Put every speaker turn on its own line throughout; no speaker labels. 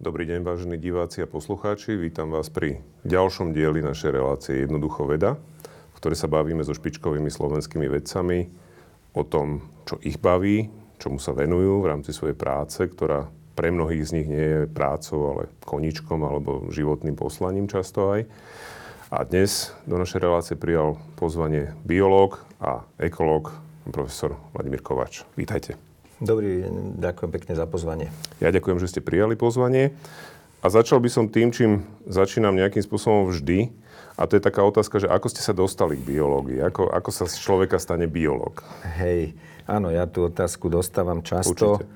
Dobrý deň, vážení diváci a poslucháči. Vítam vás pri ďalšom dieli našej relácie Jednoducho veda, v ktorej sa bavíme so špičkovými slovenskými vedcami o tom, čo ich baví, čomu sa venujú v rámci svojej práce, ktorá pre mnohých z nich nie je prácou, ale koničkom alebo životným poslaním často aj. A dnes do našej relácie prijal pozvanie biológ a ekológ profesor Vladimír Kovač. Vítajte.
Dobrý deň, ďakujem pekne za pozvanie.
Ja ďakujem, že ste prijali pozvanie. A začal by som tým, čím začínam nejakým spôsobom vždy. A to je taká otázka, že ako ste sa dostali k biológii? Ako, ako sa z človeka stane biológ?
Hej, áno, ja tú otázku dostávam často.
Určite.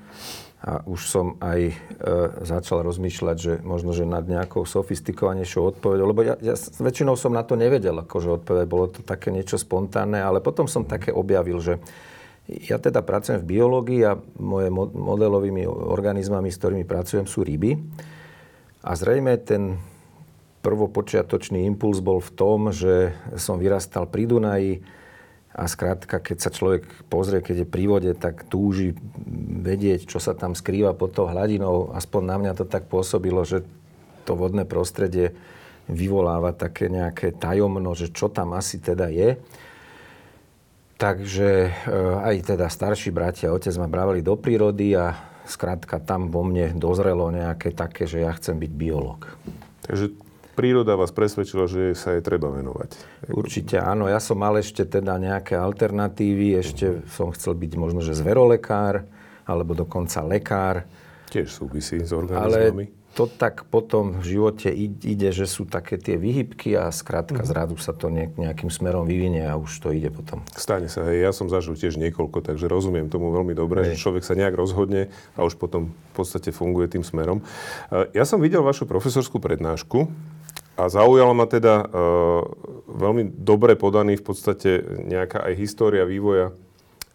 A už som aj e, začal rozmýšľať, že možno, že nad nejakou sofistikovanejšou odpovedou, lebo ja, ja väčšinou som na to nevedel, akože odpovedať, bolo to také niečo spontánne, ale potom som také objavil, že ja teda pracujem v biológii a moje modelovými organizmami, s ktorými pracujem, sú ryby. A zrejme ten prvopočiatočný impuls bol v tom, že som vyrastal pri Dunaji a skrátka, keď sa človek pozrie, keď je pri vode, tak túži vedieť, čo sa tam skrýva pod tou hladinou. Aspoň na mňa to tak pôsobilo, že to vodné prostredie vyvoláva také nejaké tajomno, že čo tam asi teda je. Takže eh, aj teda starší bratia otec ma brávali do prírody a skrátka tam vo mne dozrelo nejaké také, že ja chcem byť biolog.
Takže príroda vás presvedčila, že sa jej treba venovať.
Určite áno. Ja som mal ešte teda nejaké alternatívy. Ešte uh-huh. som chcel byť možno, že zverolekár alebo dokonca lekár.
Tiež súvisí s organizmami.
Ale to tak potom v živote ide, že sú také tie vyhybky a skrátka mm-hmm. zrazu sa to nejakým smerom vyvinie a už to ide potom.
Stane sa, hej. Ja som zažil tiež niekoľko, takže rozumiem tomu veľmi dobre, hej. že človek sa nejak rozhodne a už potom v podstate funguje tým smerom. Ja som videl vašu profesorskú prednášku a zaujala ma teda uh, veľmi dobre podaný v podstate nejaká aj história vývoja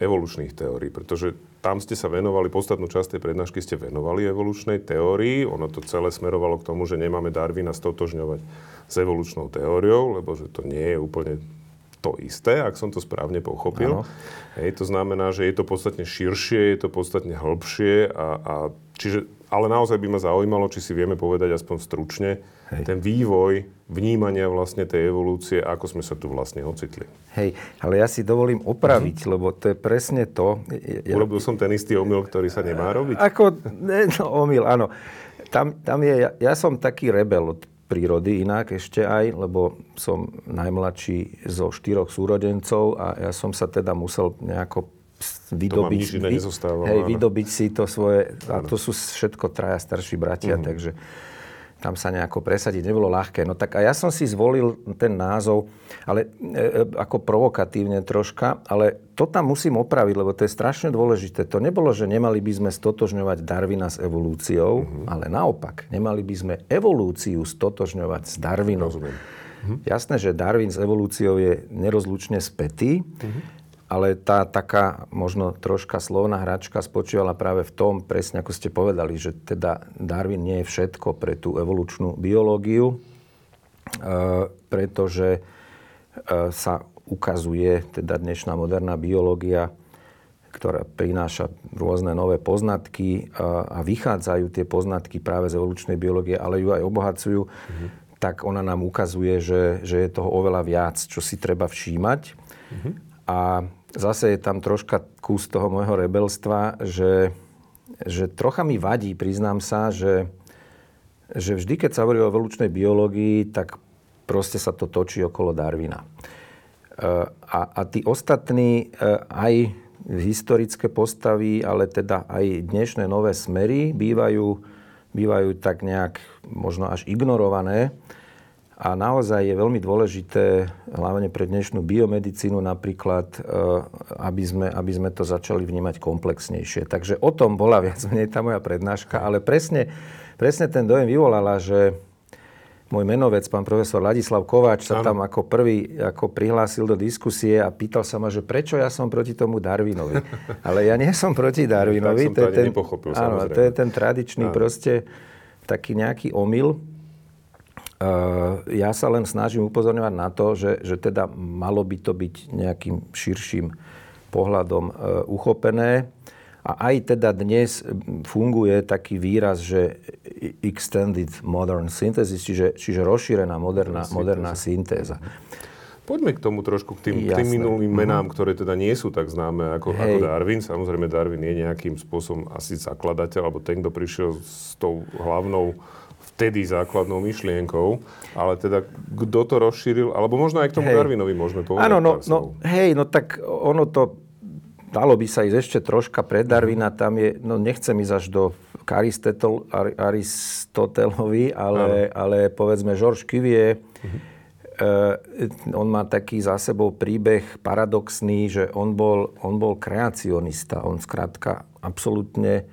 evolučných teórií, pretože tam ste sa venovali, podstatnú časť tej prednášky ste venovali evolučnej teórii. Ono to celé smerovalo k tomu, že nemáme Darwina stotožňovať s evolučnou teóriou, lebo že to nie je úplne to isté, ak som to správne pochopil. Hej, to znamená, že je to podstatne širšie, je to podstatne hĺbšie a, a čiže, ale naozaj by ma zaujímalo, či si vieme povedať aspoň stručne, Hej. ten vývoj vnímania vlastne tej evolúcie, ako sme sa tu vlastne ocitli.
Hej, ale ja si dovolím opraviť, uh-huh. lebo to je presne to.
Ja, Urobil som ten istý omyl, ktorý sa nemá robiť?
Ako, ne, no, omyl, áno. Tam, tam je, ja, ja som taký rebel od prírody inak ešte aj, lebo som najmladší zo štyroch súrodencov a ja som sa teda musel nejako vydobiť,
to vy,
hej, vydobiť si to svoje, a to sú všetko traja starší bratia, uh-huh. takže tam sa nejako presadiť nebolo ľahké. No tak a ja som si zvolil ten názov, ale e, e, ako provokatívne troška, ale to tam musím opraviť, lebo to je strašne dôležité. To nebolo, že nemali by sme stotožňovať Darwina s evolúciou, mm-hmm. ale naopak, nemali by sme evolúciu stotožňovať s Darwinom.
Rozumiem.
Mm-hmm. Jasné, že Darwin s evolúciou je nerozlučne spätý, mm-hmm ale tá taká možno troška slovná hračka spočívala práve v tom, presne ako ste povedali, že teda Darwin nie je všetko pre tú evolučnú biológiu, e, pretože e, sa ukazuje teda dnešná moderná biológia, ktorá prináša rôzne nové poznatky e, a vychádzajú tie poznatky práve z evolučnej biológie, ale ju aj obohacujú, mm-hmm. tak ona nám ukazuje, že, že je toho oveľa viac, čo si treba všímať. Mm-hmm. A zase je tam troška kus toho môjho rebelstva, že, že trocha mi vadí, priznám sa, že, že vždy, keď sa hovorí o evolučnej biológii, tak proste sa to točí okolo Darwina. E, a, a tí ostatní, e, aj historické postavy, ale teda aj dnešné nové smery bývajú, bývajú tak nejak možno až ignorované. A naozaj je veľmi dôležité, hlavne pre dnešnú biomedicínu napríklad, e, aby sme, aby sme to začali vnímať komplexnejšie. Takže o tom bola viac menej tá moja prednáška, ale presne, presne ten dojem vyvolala, že môj menovec, pán profesor Ladislav Kováč, sa tam ako prvý ako prihlásil do diskusie a pýtal sa ma, že prečo ja som proti tomu Darwinovi. Ale ja nie som proti Darwinovi.
to, je ten, áno,
to je ten tradičný ano. proste taký nejaký omyl. Eh, ja sa len snažím upozorňovať na to, že, že teda malo by to byť nejakým širším pohľadom eh, uchopené. A aj teda dnes funguje taký výraz, že extended modern synthesis, čiže, čiže rozšírená moderná, moderná syntéza.
Poďme k tomu trošku, k tým, k tým minulým mhm. menám, mm-hmm. ktoré teda nie sú tak známe ako, ako Darwin. Samozrejme, Darwin je nejakým spôsobom asi zakladateľ, alebo ten, kto prišiel s tou hlavnou vtedy základnou myšlienkou, ale teda kto to rozšíril, alebo možno aj k tomu hej. Darwinovi môžeme povedať.
Áno, no, no, hej, no tak ono to dalo by sa ísť ešte troška pred Darwina, tam je, no nechcem ísť až do Aristotelovi, ale, ale povedzme Georges Cuvier, uh-huh. Uh, on má taký za sebou príbeh paradoxný, že on bol, on bol kreacionista. On skrátka absolútne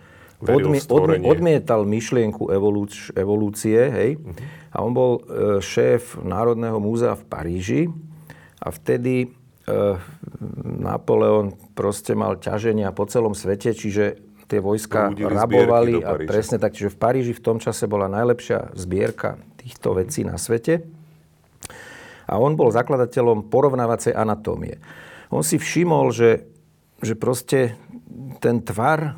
odmi, odmi, odmietal myšlienku evolúč, evolúcie. Hej? Uh-huh. A on bol uh, šéf Národného múzea v Paríži a vtedy uh, Napoleon proste mal ťaženia po celom svete, čiže tie vojska rabovali a presne tak, čiže v Paríži v tom čase bola najlepšia zbierka týchto vecí na svete. A on bol zakladateľom porovnávacej anatómie. On si všimol, že, že proste ten tvar e,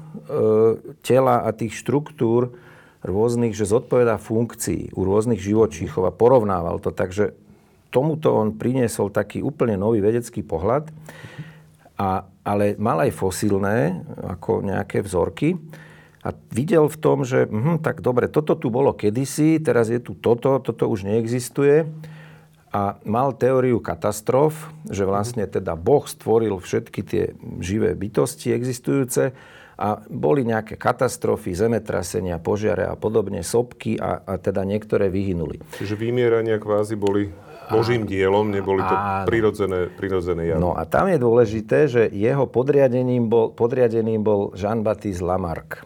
tela a tých štruktúr rôznych, že zodpovedá funkcii u rôznych živočíchov a porovnával to. Takže tomuto on priniesol taký úplne nový vedecký pohľad. A, ale mal aj fosílne, ako nejaké vzorky. A videl v tom, že hm, tak dobre, toto tu bolo kedysi, teraz je tu toto, toto už neexistuje. A mal teóriu katastrof, že vlastne teda Boh stvoril všetky tie živé bytosti existujúce a boli nejaké katastrofy, zemetrasenia, požiare a podobne, sopky a, a teda niektoré vyhynuli.
Čiže vymierania kvázi boli Božím dielom, neboli to prirodzené, prirodzené javy.
No a tam je dôležité, že jeho podriadeným bol, podriadeným bol Jean-Baptiste Lamarck.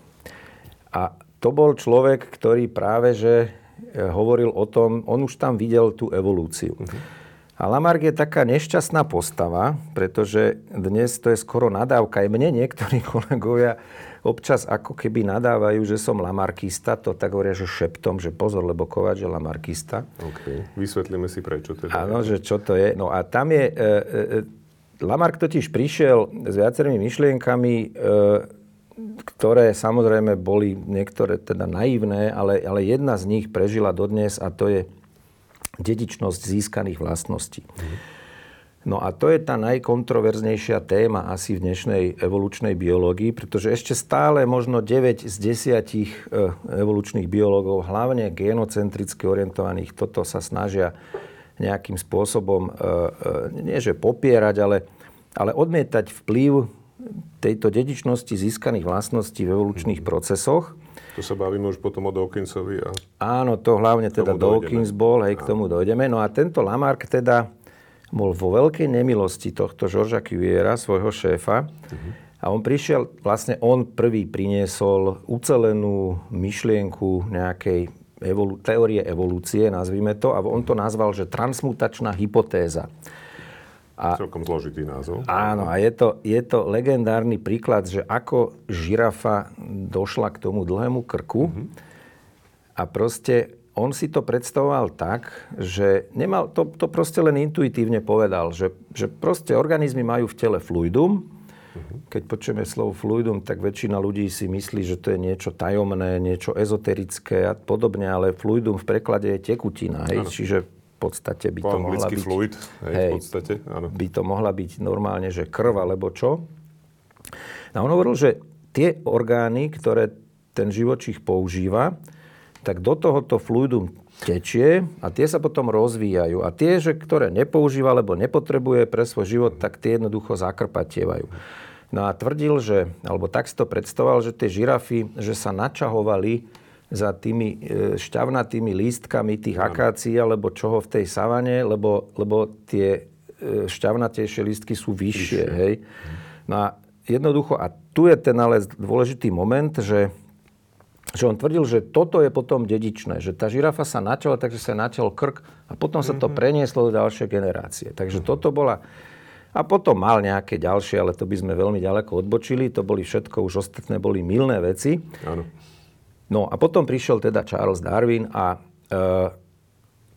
A to bol človek, ktorý práve že hovoril o tom, on už tam videl tú evolúciu. Uh-huh. A Lamarck je taká nešťastná postava, pretože dnes to je skoro nadávka. Aj mne niektorí kolegovia občas ako keby nadávajú, že som lamarkista, to tak hovoria, že šeptom, že pozor, lebo Kovač je lamarkista.
OK, vysvetlíme si prečo. Teda.
Áno, že čo to je. No a tam je... E, e, Lamarck totiž prišiel s viacerými myšlienkami, e, ktoré samozrejme boli niektoré teda naivné, ale, ale jedna z nich prežila dodnes a to je dedičnosť získaných vlastností. No a to je tá najkontroverznejšia téma asi v dnešnej evolučnej biológii, pretože ešte stále možno 9 z 10 e, evolučných biológov, hlavne genocentricky orientovaných, toto sa snažia nejakým spôsobom, e, e, nie že popierať, ale, ale odmietať vplyv tejto dedičnosti získaných vlastností v evolučných procesoch.
To sa bavíme už potom o Dawkinsovi. A...
Áno, to hlavne teda Dawkins bol, hej, k tomu dojdeme. No a tento Lamarck teda bol vo veľkej nemilosti tohto Žorža Cuviera, svojho šéfa. Uh-huh. A on prišiel, vlastne on prvý priniesol ucelenú myšlienku nejakej evolu- teórie evolúcie, nazvime to, a on to nazval, že transmutačná hypotéza.
A, Celkom zložitý názov.
Áno, a je to, je to legendárny príklad, že ako žirafa došla k tomu dlhému krku uh-huh. a proste on si to predstavoval tak, že nemal, to, to proste len intuitívne povedal, že, že proste organizmy majú v tele fluidum. Keď počujeme slovo fluidum, tak väčšina ľudí si myslí, že to je niečo tajomné, niečo ezoterické a podobne, ale fluidum v preklade je tekutina. Hej? Čiže podstate by to mohla byť...
fluid, hej, hej, v podstate, áno.
By to mohla byť normálne, že krv alebo čo. A on hovoril, že tie orgány, ktoré ten živočích používa, tak do tohoto fluidum tečie a tie sa potom rozvíjajú. A tie, že, ktoré nepoužíva, alebo nepotrebuje pre svoj život, tak tie jednoducho zakrpatievajú. No a tvrdil, že, alebo tak si to predstavoval, že tie žirafy, že sa načahovali za tými e, šťavnatými lístkami tých akácií alebo čoho v tej savane, lebo, lebo tie e, šťavnatejšie lístky sú vyššie. vyššie. Hej? No a jednoducho, a tu je ten ale dôležitý moment, že že on tvrdil, že toto je potom dedičné, že tá žirafa sa načala, takže sa načal krk a potom sa to mhm. prenieslo do ďalšej generácie. Takže mm-hmm. toto bola... A potom mal nejaké ďalšie, ale to by sme veľmi ďaleko odbočili. To boli všetko, už ostatné boli milné veci. Áno. No a potom prišiel teda Charles Darwin a uh,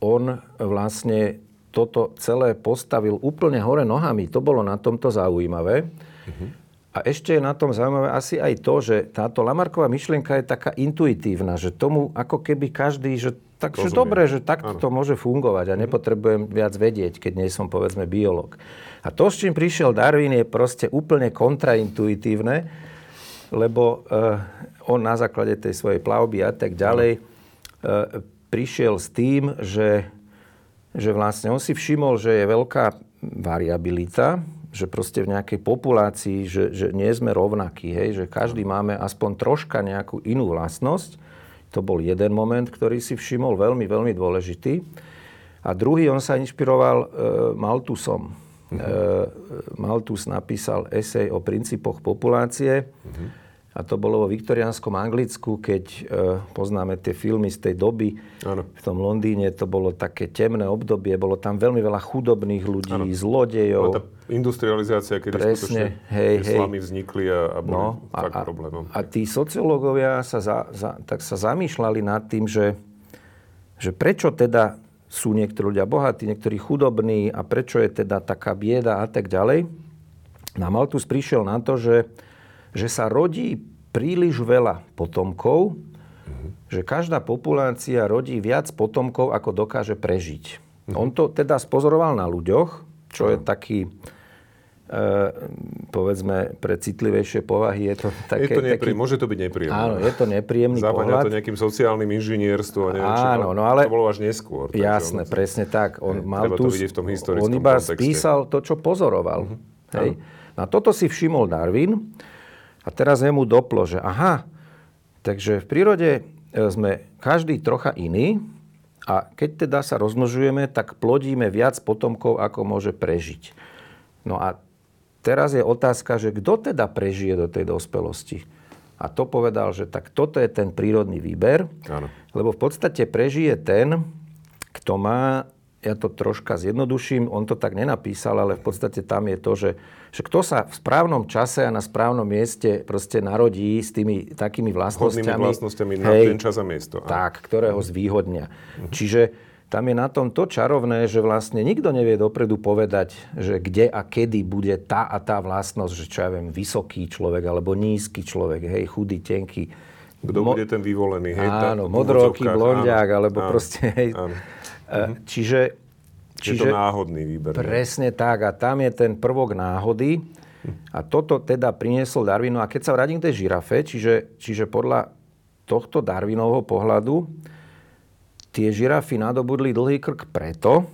on vlastne toto celé postavil úplne hore nohami. To bolo na tomto zaujímavé. Mm-hmm. A ešte je na tom zaujímavé asi aj to, že táto Lamarková myšlienka je taká intuitívna, že tomu ako keby každý, že takže dobre, že takto ano. to môže fungovať a nepotrebujem viac vedieť, keď nie som povedzme biolog. A to, s čím prišiel Darwin, je proste úplne kontraintuitívne, lebo uh, on na základe tej svojej plavby a tak ďalej uh, prišiel s tým, že, že vlastne on si všimol, že je veľká variabilita že proste v nejakej populácii, že, že nie sme rovnakí, hej, že každý máme aspoň troška nejakú inú vlastnosť. To bol jeden moment, ktorý si všimol, veľmi, veľmi dôležitý. A druhý, on sa inšpiroval e, Maltusom. Uh-huh. E, Maltus napísal esej o princípoch populácie. Uh-huh a to bolo vo viktoriánskom Anglicku, keď e, poznáme tie filmy z tej doby. Ano. V tom Londýne to bolo také temné obdobie, bolo tam veľmi veľa chudobných ľudí, ano. zlodejov.
Bola tá industrializácia, keď Presne, hej, hej. slamy vznikli a, a boli no, fakt a, problémom.
A tí sociológovia sa, za, za, tak sa zamýšľali nad tým, že, že prečo teda sú niektorí ľudia bohatí, niektorí chudobní a prečo je teda taká bieda a tak ďalej. Na Maltus prišiel na to, že že sa rodí príliš veľa potomkov, mm-hmm. že každá populácia rodí viac potomkov, ako dokáže prežiť. Mm-hmm. On to teda spozoroval na ľuďoch, čo je taký, e, povedzme, pre citlivejšie povahy. Je to, také,
je to neprí... taký... Môže to byť nepríjemné.
Áno, je to nepríjemný
Západňa pohľad. to nejakým sociálnym inžinierstvom. Neviem,
Áno, no ale...
To bolo až neskôr.
Jasné, on... presne tak. On hej, mal tu... v tom On iba kontexte. spísal to, čo pozoroval. Mm-hmm. Hej? A toto si všimol Darwin a teraz jemu doplo, že aha, takže v prírode e, sme každý trocha iný a keď teda sa rozmnožujeme, tak plodíme viac potomkov, ako môže prežiť. No a teraz je otázka, že kto teda prežije do tej dospelosti? A to povedal, že tak toto je ten prírodný výber, Áno. lebo v podstate prežije ten, kto má ja to troška zjednoduším, on to tak nenapísal, ale v podstate tam je to, že, že kto sa v správnom čase a na správnom mieste proste narodí s tými takými vlastnosťami.
vlastnosťami hej, na ten čas a miesto.
Tak, ktoré ho zvýhodnia. Uh-huh. Čiže tam je na tom to čarovné, že vlastne nikto nevie dopredu povedať, že kde a kedy bude tá a tá vlastnosť, že čo ja viem, vysoký človek alebo nízky človek, hej, chudý, tenký.
Kto Mo- bude ten vyvolený, hej?
Áno, modroký, blondiak, alebo áno, proste, hej. Áno. Uh-huh. Čiže,
čiže... Je to náhodný výber.
Presne ne? tak. A tam je ten prvok náhody. A toto teda priniesol Darwinu. A keď sa vrátim k tej žirafe, čiže, čiže podľa tohto Darwinovho pohľadu tie žirafy nadobudli dlhý krk preto,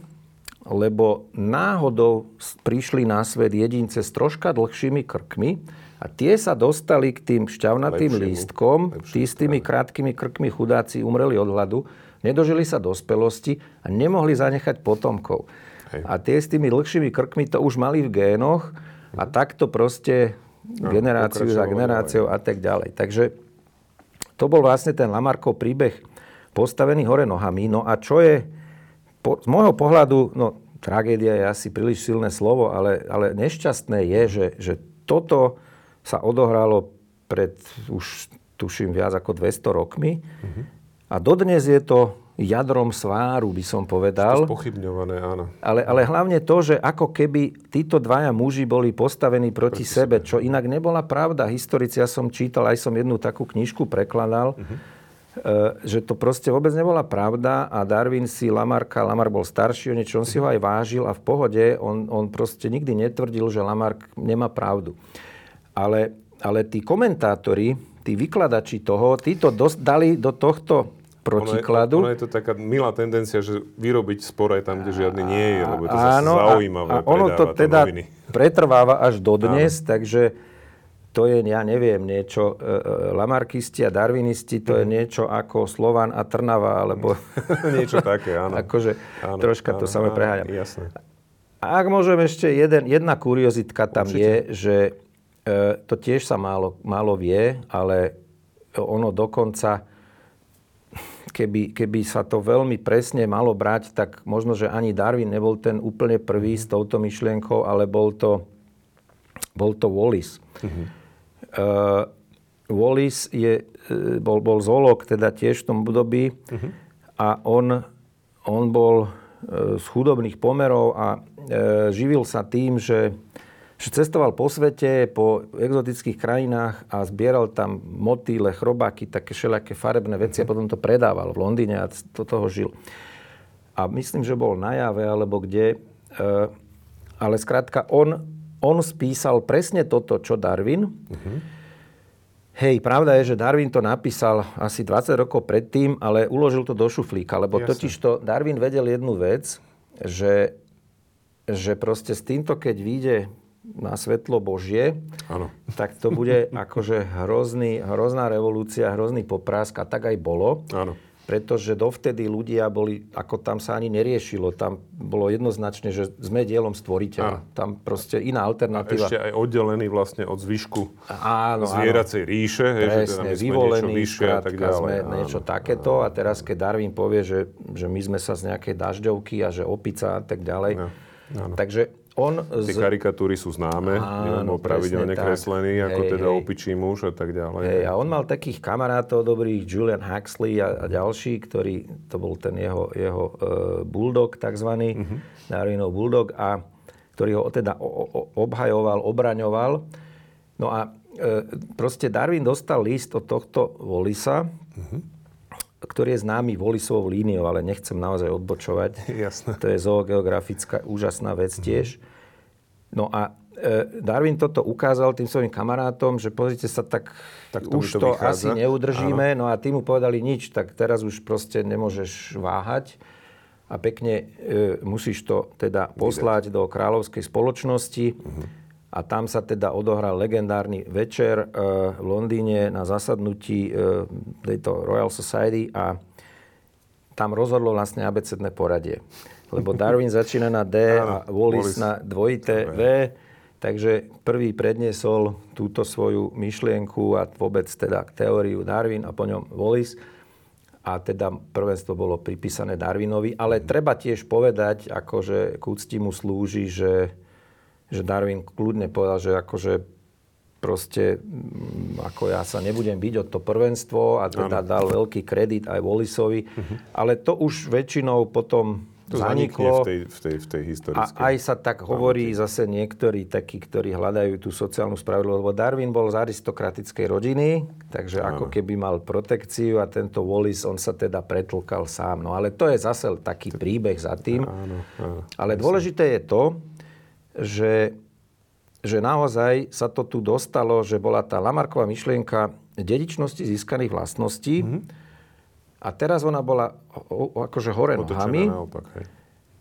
lebo náhodou prišli na svet jedince s troška dlhšími krkmi a tie sa dostali k tým šťavnatým lepšiemu, lístkom, lepšiemu, tí s tými krátkými krkmi chudáci umreli od hladu nedožili sa dospelosti a nemohli zanechať potomkov. Hej. A tie s tými dlhšími krkmi to už mali v génoch a takto proste generáciu za generáciou a tak ďalej. Takže to bol vlastne ten Lamarkov príbeh postavený hore nohami. No a čo je, po, z môjho pohľadu, no tragédia je asi príliš silné slovo, ale, ale nešťastné je, že, že toto sa odohralo pred už tuším viac ako 200 rokmi. Mm-hmm. A dodnes je to jadrom sváru, by som povedal.
Pochybňované, áno.
Ale, ale hlavne to, že ako keby títo dvaja muži boli postavení proti, proti sebe, sebe, čo inak nebola pravda. Historici, ja som čítal, aj som jednu takú knižku prekladal, uh-huh. že to proste vôbec nebola pravda a Darwin si Lamarka, Lamarck bol starší o niečo, on si ho aj vážil a v pohode on, on proste nikdy netvrdil, že Lamarck nemá pravdu. Ale, ale tí komentátori, tí vykladači toho, títo dos- dali do tohto protikladu.
Ono je, ono je to taká milá tendencia, že vyrobiť spor aj tam, kde žiadny nie je, lebo je to Áno, zaujímavé. A, a
ono to teda noviny. pretrváva až dodnes, Áno. takže to je, ja neviem, niečo, e, e, lamarkisti a darwinisti, to mm. je mhm. niečo ako Slovan a Trnava, alebo...
niečo také, áno.
akože áno, troška áno, to samé preháňam.
Jasné.
A ak môžem ešte, jeden, jedna kuriozitka tam Určite. je, že e, to tiež sa málo, málo vie, ale ono dokonca keby, keby sa to veľmi presne malo brať, tak možno, že ani Darwin nebol ten úplne prvý s touto myšlienkou, ale bol to, bol to Wallis. Mm-hmm. Uh, Wallis je, e, bol, bol zoolog teda tiež v tom období mm-hmm. a on, on bol uh, z chudobných pomerov a uh, živil sa tým, že, že cestoval po svete, po exotických krajinách a zbieral tam motýle, chrobáky, také všelijaké farebné veci a potom to predával v Londýne a do toho žil. A myslím, že bol na jave alebo kde. E, ale skrátka, on, on spísal presne toto, čo Darwin. Uh-huh. Hej, pravda je, že Darwin to napísal asi 20 rokov predtým, ale uložil to do šuflíka, lebo totiž to Darwin vedel jednu vec, že, že proste s týmto, keď vyjde na svetlo Božie, ano. tak to bude akože hrozný, hrozná revolúcia, hrozný poprask a tak aj bolo. Ano. Pretože dovtedy ľudia boli, ako tam sa ani neriešilo, tam bolo jednoznačne, že sme dielom stvoriteľa. Ano. Tam proste iná alternatíva.
A ešte aj oddelený vlastne od zvyšku áno, zvieracej áno. ríše.
Presne, že teda vyvolený, vyššie a tak ďalej. sme áno, niečo takéto. Áno. A teraz, keď Darwin povie, že, že my sme sa z nejakej dažďovky a že opica a tak ďalej. Áno. Áno. Takže on
z... Tie karikatúry sú známe, Áno, pravidelne kreslený, ako hej, teda hej. opičí muž a tak ďalej.
Hej, a on mal takých kamarátov dobrých, Julian Huxley a, a ďalší, ktorí, to bol ten jeho, jeho uh, bulldog takzvaný, uh-huh. Darwinov bulldog, a ktorý ho teda o, o, obhajoval, obraňoval. No a uh, proste Darwin dostal list od tohto Volisa, uh-huh ktorý je známy Volisovou líniou, ale nechcem naozaj odbočovať.
Jasné.
To je zoogeografická úžasná vec mm-hmm. tiež. No a e, Darwin toto ukázal tým svojim kamarátom, že pozrite sa, tak, tak to už to, to asi neudržíme. Áno. No a tí mu povedali nič, tak teraz už proste nemôžeš váhať a pekne e, musíš to teda poslať do kráľovskej spoločnosti. Mm-hmm a tam sa teda odohral legendárny večer e, v Londýne na zasadnutí e, tejto Royal Society a tam rozhodlo vlastne abecedné poradie. Lebo Darwin začína na D a Wallis na dvojité V. Takže prvý predniesol túto svoju myšlienku a vôbec teda teóriu Darwin a po ňom Wallis. A teda prvenstvo bolo pripísané Darwinovi. Ale treba tiež povedať, akože k úcti mu slúži, že že Darwin kľudne povedal, že akože proste, mm, ako ja sa nebudem byť od to prvenstvo a teda ano. dal veľký kredit aj Wallisovi. Uh-huh. Ale to už väčšinou potom to zaniklo.
V tej, v tej, v tej historickej
A aj sa tak hovorí pamäti. zase niektorí takí, ktorí hľadajú tú sociálnu spravodlivosť, lebo Darwin bol z aristokratickej rodiny, takže ano. ako keby mal protekciu a tento Wallis, on sa teda pretlkal sám. No ale to je zase taký príbeh za tým. Áno, áno, ale dôležité je to, že, že naozaj sa to tu dostalo, že bola tá Lamarková myšlienka dedičnosti získaných vlastností mm-hmm. a teraz ona bola akože hore nohami.
Naopak, hej.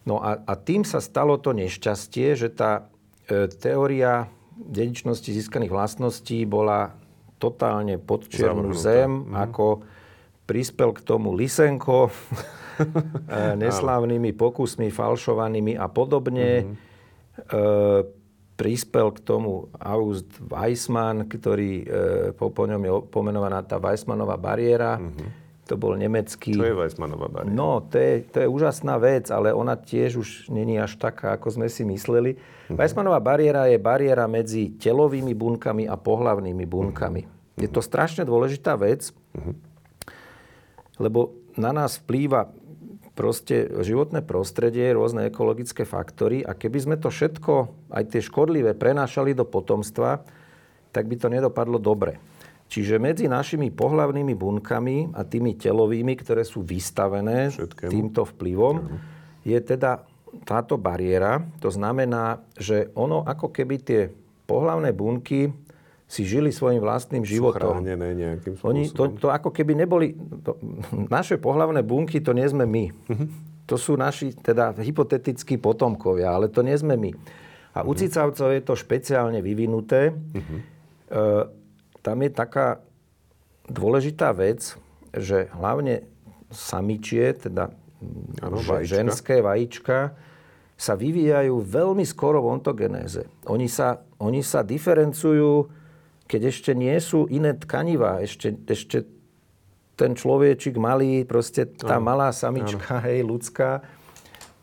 No a, a tým sa stalo to nešťastie, že tá e, teória dedičnosti získaných vlastností bola totálne pod čiernu zem, mm-hmm. ako prispel k tomu Lysenko neslávnymi pokusmi, falšovanými a podobne. Mm-hmm. E, prispel k tomu August Weissmann, ktorý, e, po, po ňom je pomenovaná tá Weissmannová bariéra. Mm-hmm. To bol nemecký...
Čo je Weissmannová bariéra?
No, to je, to je úžasná vec, ale ona tiež už není až taká, ako sme si mysleli. Mm-hmm. Weissmannová bariéra je bariéra medzi telovými bunkami a pohlavnými bunkami. Mm-hmm. Je to strašne dôležitá vec, mm-hmm. lebo na nás vplýva proste životné prostredie, rôzne ekologické faktory a keby sme to všetko, aj tie škodlivé, prenášali do potomstva, tak by to nedopadlo dobre. Čiže medzi našimi pohlavnými bunkami a tými telovými, ktoré sú vystavené Všetkému. týmto vplyvom, uh-huh. je teda táto bariéra. To znamená, že ono ako keby tie pohlavné bunky si žili svojim vlastným životom.
Chránené nejakým spôsobom. Oni,
to, to ako keby neboli... To, naše pohlavné bunky to nie sme my. Uh-huh. To sú naši, teda hypotetickí potomkovia, ale to nie sme my. A uh-huh. u cicavcov je to špeciálne vyvinuté. Uh-huh. E, tam je taká dôležitá vec, že hlavne samičie, teda ano, vajíčka. ženské vajíčka, sa vyvíjajú veľmi skoro v ontogenéze. Oni sa, oni sa diferencujú keď ešte nie sú iné tkanivá, ešte, ešte ten človečik malý, proste tá ano. malá samička, ano. hej, ľudská,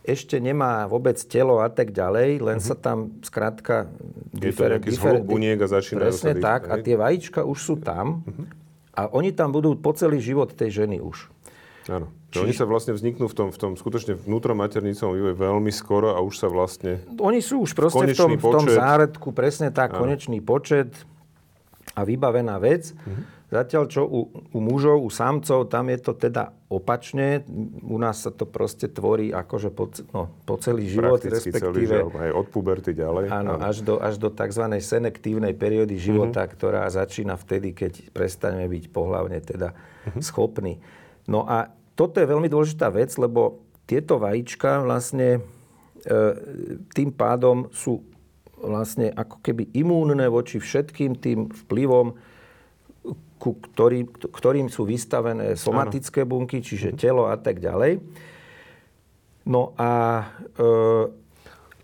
ešte nemá vôbec telo a tak ďalej, len uh-huh. sa tam skrátka...
Je to nejaký difer, buniek a začínajú
Presne sa tak. Hej. A tie vajíčka už sú tam uh-huh. a oni tam budú po celý život tej ženy už.
Áno. Čiže... Oni sa vlastne vzniknú v tom, v tom skutočne vnútromaternicovom vývoji veľmi skoro a už sa vlastne...
Oni sú už proste v tom, v tom záredku, presne tak, Áno. konečný počet a vybavená vec. Mhm. Zatiaľ, čo u, u mužov, u samcov, tam je to teda opačne. U nás sa to proste tvorí akože po, no, po celý život,
Prakticky respektíve... celý život, aj od puberty ďalej.
Áno, áno. Až, do, až do tzv. selektívnej periódy života, mm-hmm. ktorá začína vtedy, keď prestaneme byť pohlavne teda mm-hmm. schopní. No a toto je veľmi dôležitá vec, lebo tieto vajíčka vlastne e, tým pádom sú vlastne ako keby imúnne voči všetkým tým vplyvom ku ktorým, ktorým sú vystavené somatické bunky, čiže mhm. telo a tak ďalej. No a e,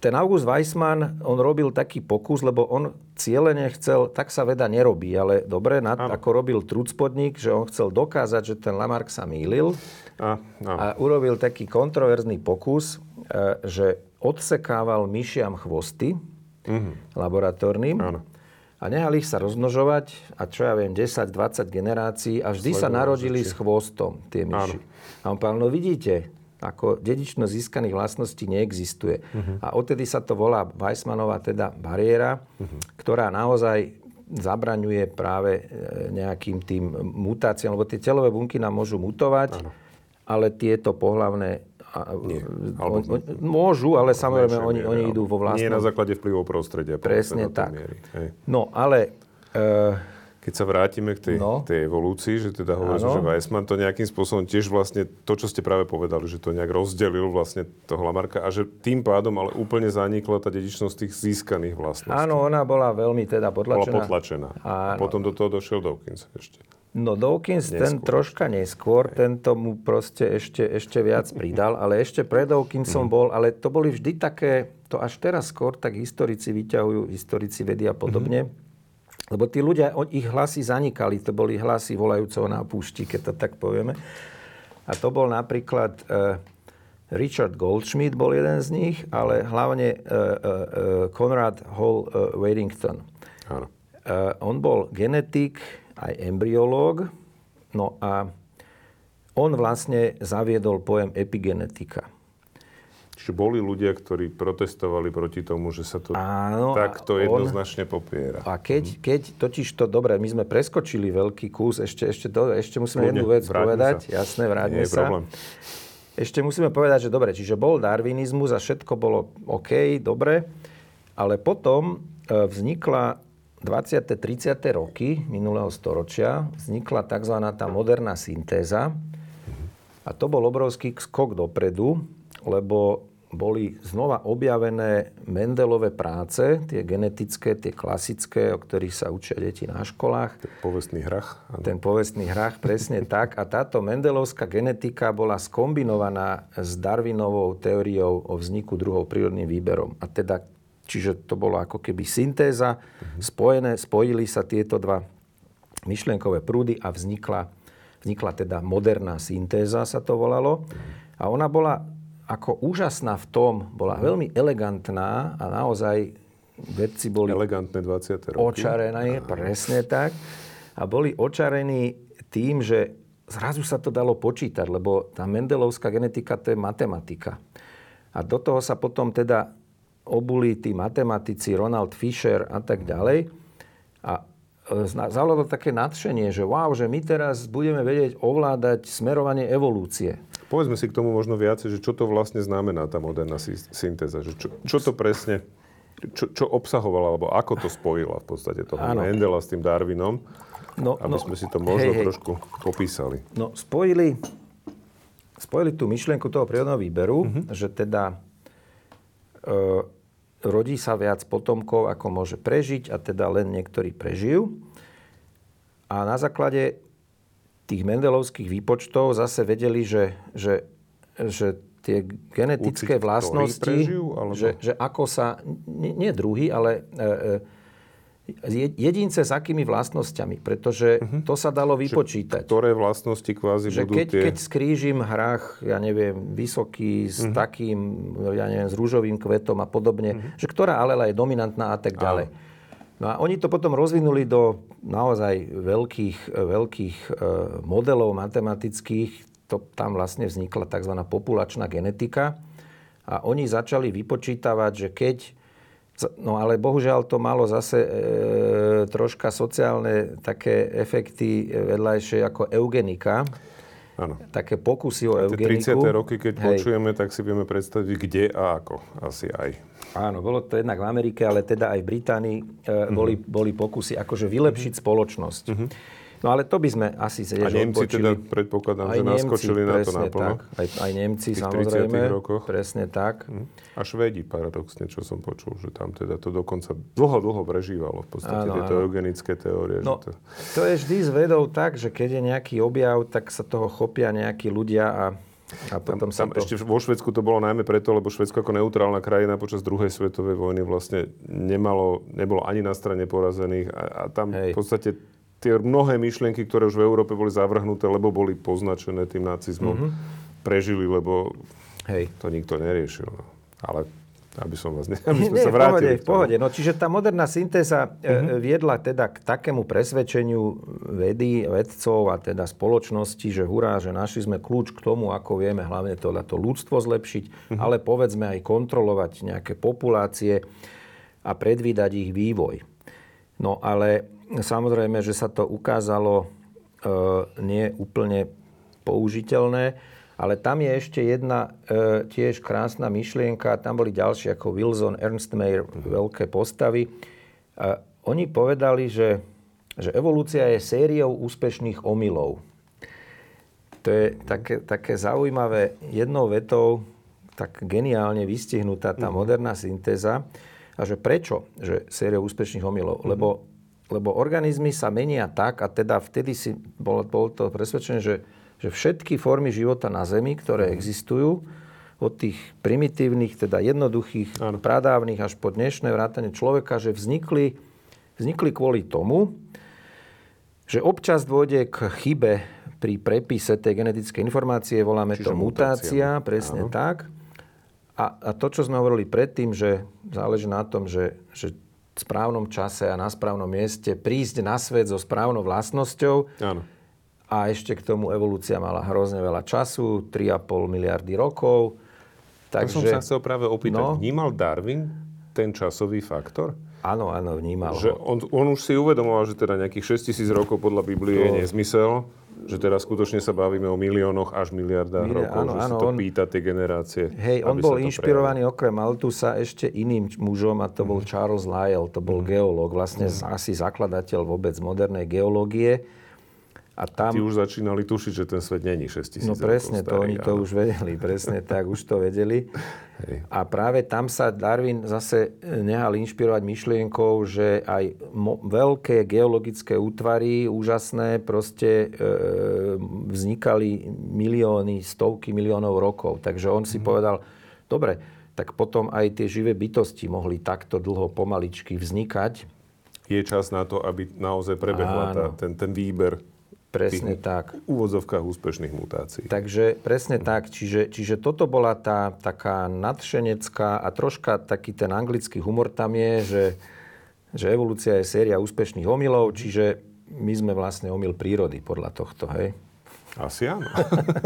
ten August Weissmann, on robil taký pokus, lebo on cieľene chcel, tak sa veda nerobí, ale dobre, nad, ako robil Trucpodnik, že on chcel dokázať, že ten Lamarck sa mýlil a, a. a urobil taký kontroverzný pokus, e, že odsekával myšiam chvosty mm-hmm. laboratórnym. Áno a nehali ich sa rozmnožovať a čo ja viem, 10-20 generácií a vždy Sledujem, sa narodili s chvostom tie myši. Áno. A on povedal, no vidíte, ako dedično získaných vlastností neexistuje. Uh-huh. A odtedy sa to volá Weissmanová teda bariéra, uh-huh. ktorá naozaj zabraňuje práve e, nejakým tým mutáciám, lebo tie telové bunky nám môžu mutovať, ano. ale tieto pohlavné nie, on, on, môžu, ale samozrejme oni, oni idú vo vlastnom...
Nie na základe vplyvov prostredia.
Presne tak. Miery. Hej. No, ale... Uh,
keď sa vrátime k tej, no. tej evolúcii, že teda hovorí, že Weissman to nejakým spôsobom tiež vlastne to, čo ste práve povedali, že to nejak rozdelil vlastne toho Lamarka a že tým pádom ale úplne zanikla tá dedičnosť tých získaných vlastností.
Áno, ona bola veľmi teda potlačená.
Bola potlačená. A potom do toho došiel Dawkins ešte.
No Dawkins neskôr. ten troška neskôr, ten tomu proste ešte, ešte viac pridal, ale ešte pred Dawkinsom mm. bol, ale to boli vždy také, to až teraz skôr tak historici vyťahujú, historici vedia podobne, mm. lebo tí ľudia, ich hlasy zanikali, to boli hlasy volajúceho na púšti, keď to tak povieme. A to bol napríklad uh, Richard Goldschmidt bol jeden z nich, ale hlavne uh, uh, Conrad Hall uh, Waddington. Áno. On bol genetik, aj embryológ. No a on vlastne zaviedol pojem epigenetika.
Čiže boli ľudia, ktorí protestovali proti tomu, že sa to Áno, takto jednoznačne popiera.
A keď, keď totiž to, dobre, my sme preskočili veľký kus, ešte, ešte, do, ešte musíme Kľudne, jednu vec povedať. Sa. Jasné, vráťme sa. Problém. Ešte musíme povedať, že dobre, čiže bol darwinizmus a všetko bolo OK, dobre, ale potom e, vznikla 20. 30. roky minulého storočia vznikla tzv. tá moderná syntéza. A to bol obrovský skok dopredu, lebo boli znova objavené Mendelové práce, tie genetické, tie klasické, o ktorých sa učia deti na školách.
Ten povestný hrach.
Ano. Ten povestný hrach, presne tak. A táto mendelovská genetika bola skombinovaná s Darwinovou teóriou o vzniku druhov prírodným výberom. A teda Čiže to bolo ako keby syntéza, uh-huh. spojené, spojili sa tieto dva myšlienkové prúdy a vznikla, vznikla teda moderná syntéza, sa to volalo. Uh-huh. A ona bola ako úžasná v tom, bola veľmi elegantná a naozaj vedci boli...
Elegantné 20. roky.
Očarené, presne tak. A boli očarení tým, že zrazu sa to dalo počítať, lebo tá mendelovská genetika to je matematika. A do toho sa potom teda obuli tí matematici, Ronald Fisher a tak ďalej. A e, to také nadšenie, že wow, že my teraz budeme vedieť ovládať smerovanie evolúcie.
Povedzme si k tomu možno viacej, že čo to vlastne znamená tá moderná syntéza. Že čo, čo to presne, čo, čo obsahovala, alebo ako to spojila v podstate toho ano. Mendela s tým Darwinom, no, aby no, sme si to možno hej, hej. trošku popísali.
No spojili, spojili tú myšlienku toho prírodného výberu, uh-huh. že teda rodí sa viac potomkov, ako môže prežiť a teda len niektorí prežijú. A na základe tých mendelovských výpočtov zase vedeli, že, že, že tie genetické Učiť, vlastnosti, prežijú, alebo... že, že ako sa, nie, nie druhý, ale e, e, jedince s akými vlastnosťami, pretože uh-huh. to sa dalo vypočítať.
Že ktoré vlastnosti kvázi
že
budú
keď,
tie...
keď skrížim hrách, ja neviem, vysoký s uh-huh. takým, ja neviem, s rúžovým kvetom a podobne, uh-huh. že ktorá alela je dominantná a tak ďalej. No a oni to potom rozvinuli do naozaj veľkých, veľkých e, modelov matematických, to, tam vlastne vznikla tzv. populačná genetika. A oni začali vypočítavať, že keď No ale bohužiaľ to malo zase e, troška sociálne také efekty vedľajšie ako eugenika.
Áno.
Také pokusy o eugeniku.
30. roky, keď Hej. počujeme, tak si vieme predstaviť, kde a ako. Asi aj.
Áno, bolo to jednak v Amerike, ale teda aj v Británii e, boli, uh-huh. boli pokusy akože vylepšiť uh-huh. spoločnosť. Uh-huh. No ale to by sme asi
sa A Nemci odpočili. teda predpokladám, aj že Nemci, naskočili na to naplno.
Tak. Aj, aj Nemci samozrejme.
rokoch.
Presne tak.
A Švedi paradoxne, čo som počul, že tam teda to dokonca dlho, dlho prežívalo v podstate áno, tieto áno. eugenické teórie.
No,
že to...
to je vždy s vedou tak, že keď je nejaký objav, tak sa toho chopia nejakí ľudia a a potom
tam, tam to... Ešte vo Švedsku to bolo najmä preto, lebo Švedsko ako neutrálna krajina počas druhej svetovej vojny vlastne nemalo, nebolo ani na strane porazených a, a tam Hej. v podstate tie mnohé myšlienky, ktoré už v Európe boli zavrhnuté, lebo boli poznačené tým nacizmom, mm-hmm. prežili, lebo Hej. to nikto neriešil. No. Ale aby som vás ne, aby sme Nie, sa vrátili.
V pohode, v pohode. No, čiže tá moderná syntéza uh-huh. viedla teda k takému presvedčeniu vedy, vedcov a teda spoločnosti, že hurá, že našli sme kľúč k tomu, ako vieme hlavne to, to ľudstvo zlepšiť, uh-huh. ale povedzme aj kontrolovať nejaké populácie a predvídať ich vývoj. No ale samozrejme, že sa to ukázalo e, nie úplne použiteľné, ale tam je ešte jedna e, tiež krásna myšlienka, tam boli ďalšie ako Wilson, Ernst Mayr, veľké postavy. A oni povedali, že, že evolúcia je sériou úspešných omylov. To je také, také zaujímavé jednou vetou, tak geniálne vystihnutá tá mhm. moderná syntéza. A že prečo? Že séria úspešných omylov? Mm-hmm. Lebo lebo organizmy sa menia tak, a teda vtedy si bol, bol to presvedčené, že, že všetky formy života na Zemi, ktoré existujú, od tých primitívnych, teda jednoduchých, ano. pradávnych až po dnešné vrátanie človeka, že vznikli, vznikli kvôli tomu, že občas dôjde k chybe pri prepise tej genetickej informácie, voláme Čiže to mutácia, mutácia presne Áno. tak. A, a to, čo sme hovorili predtým, že záleží na tom, že, že správnom čase a na správnom mieste, prísť na svet so správnou vlastnosťou.
Áno.
A ešte k tomu evolúcia mala hrozne veľa času, 3,5 miliardy rokov.
Takže, to som sa chcel práve opýtať. No, Vnímal Darwin ten časový faktor?
Áno, áno, vnímal
že on, on už si uvedomoval, že teda nejakých 6 tisíc rokov podľa Biblie to... je nezmysel že teraz skutočne sa bavíme o miliónoch až miliardách Milia, rokov, áno, že áno, si to on, pýta tie generácie.
Hej, on bol inšpirovaný prejavil. okrem Maltusa ešte iným mužom a to bol mm. Charles Lyell, to bol mm. geológ, vlastne mm. asi zakladateľ vôbec modernej geológie
a tam... Tí už začínali tušiť, že ten svet není 6 tisíc
No presne, to oni to už vedeli, presne tak, už to vedeli. Hej. A práve tam sa Darwin zase nehal inšpirovať myšlienkou, že aj mo- veľké geologické útvary, úžasné, proste e, vznikali milióny, stovky miliónov rokov. Takže on si mm. povedal, dobre, tak potom aj tie živé bytosti mohli takto dlho pomaličky vznikať.
Je čas na to, aby naozaj prebehla tá, ten, ten výber
Presne tak.
V úvodzovkách úspešných mutácií.
Takže presne tak. Čiže, čiže toto bola tá taká nadšenecká a troška taký ten anglický humor tam je, že, že evolúcia je séria úspešných omylov, čiže my sme vlastne omyl prírody podľa tohto, hej?
Asi áno.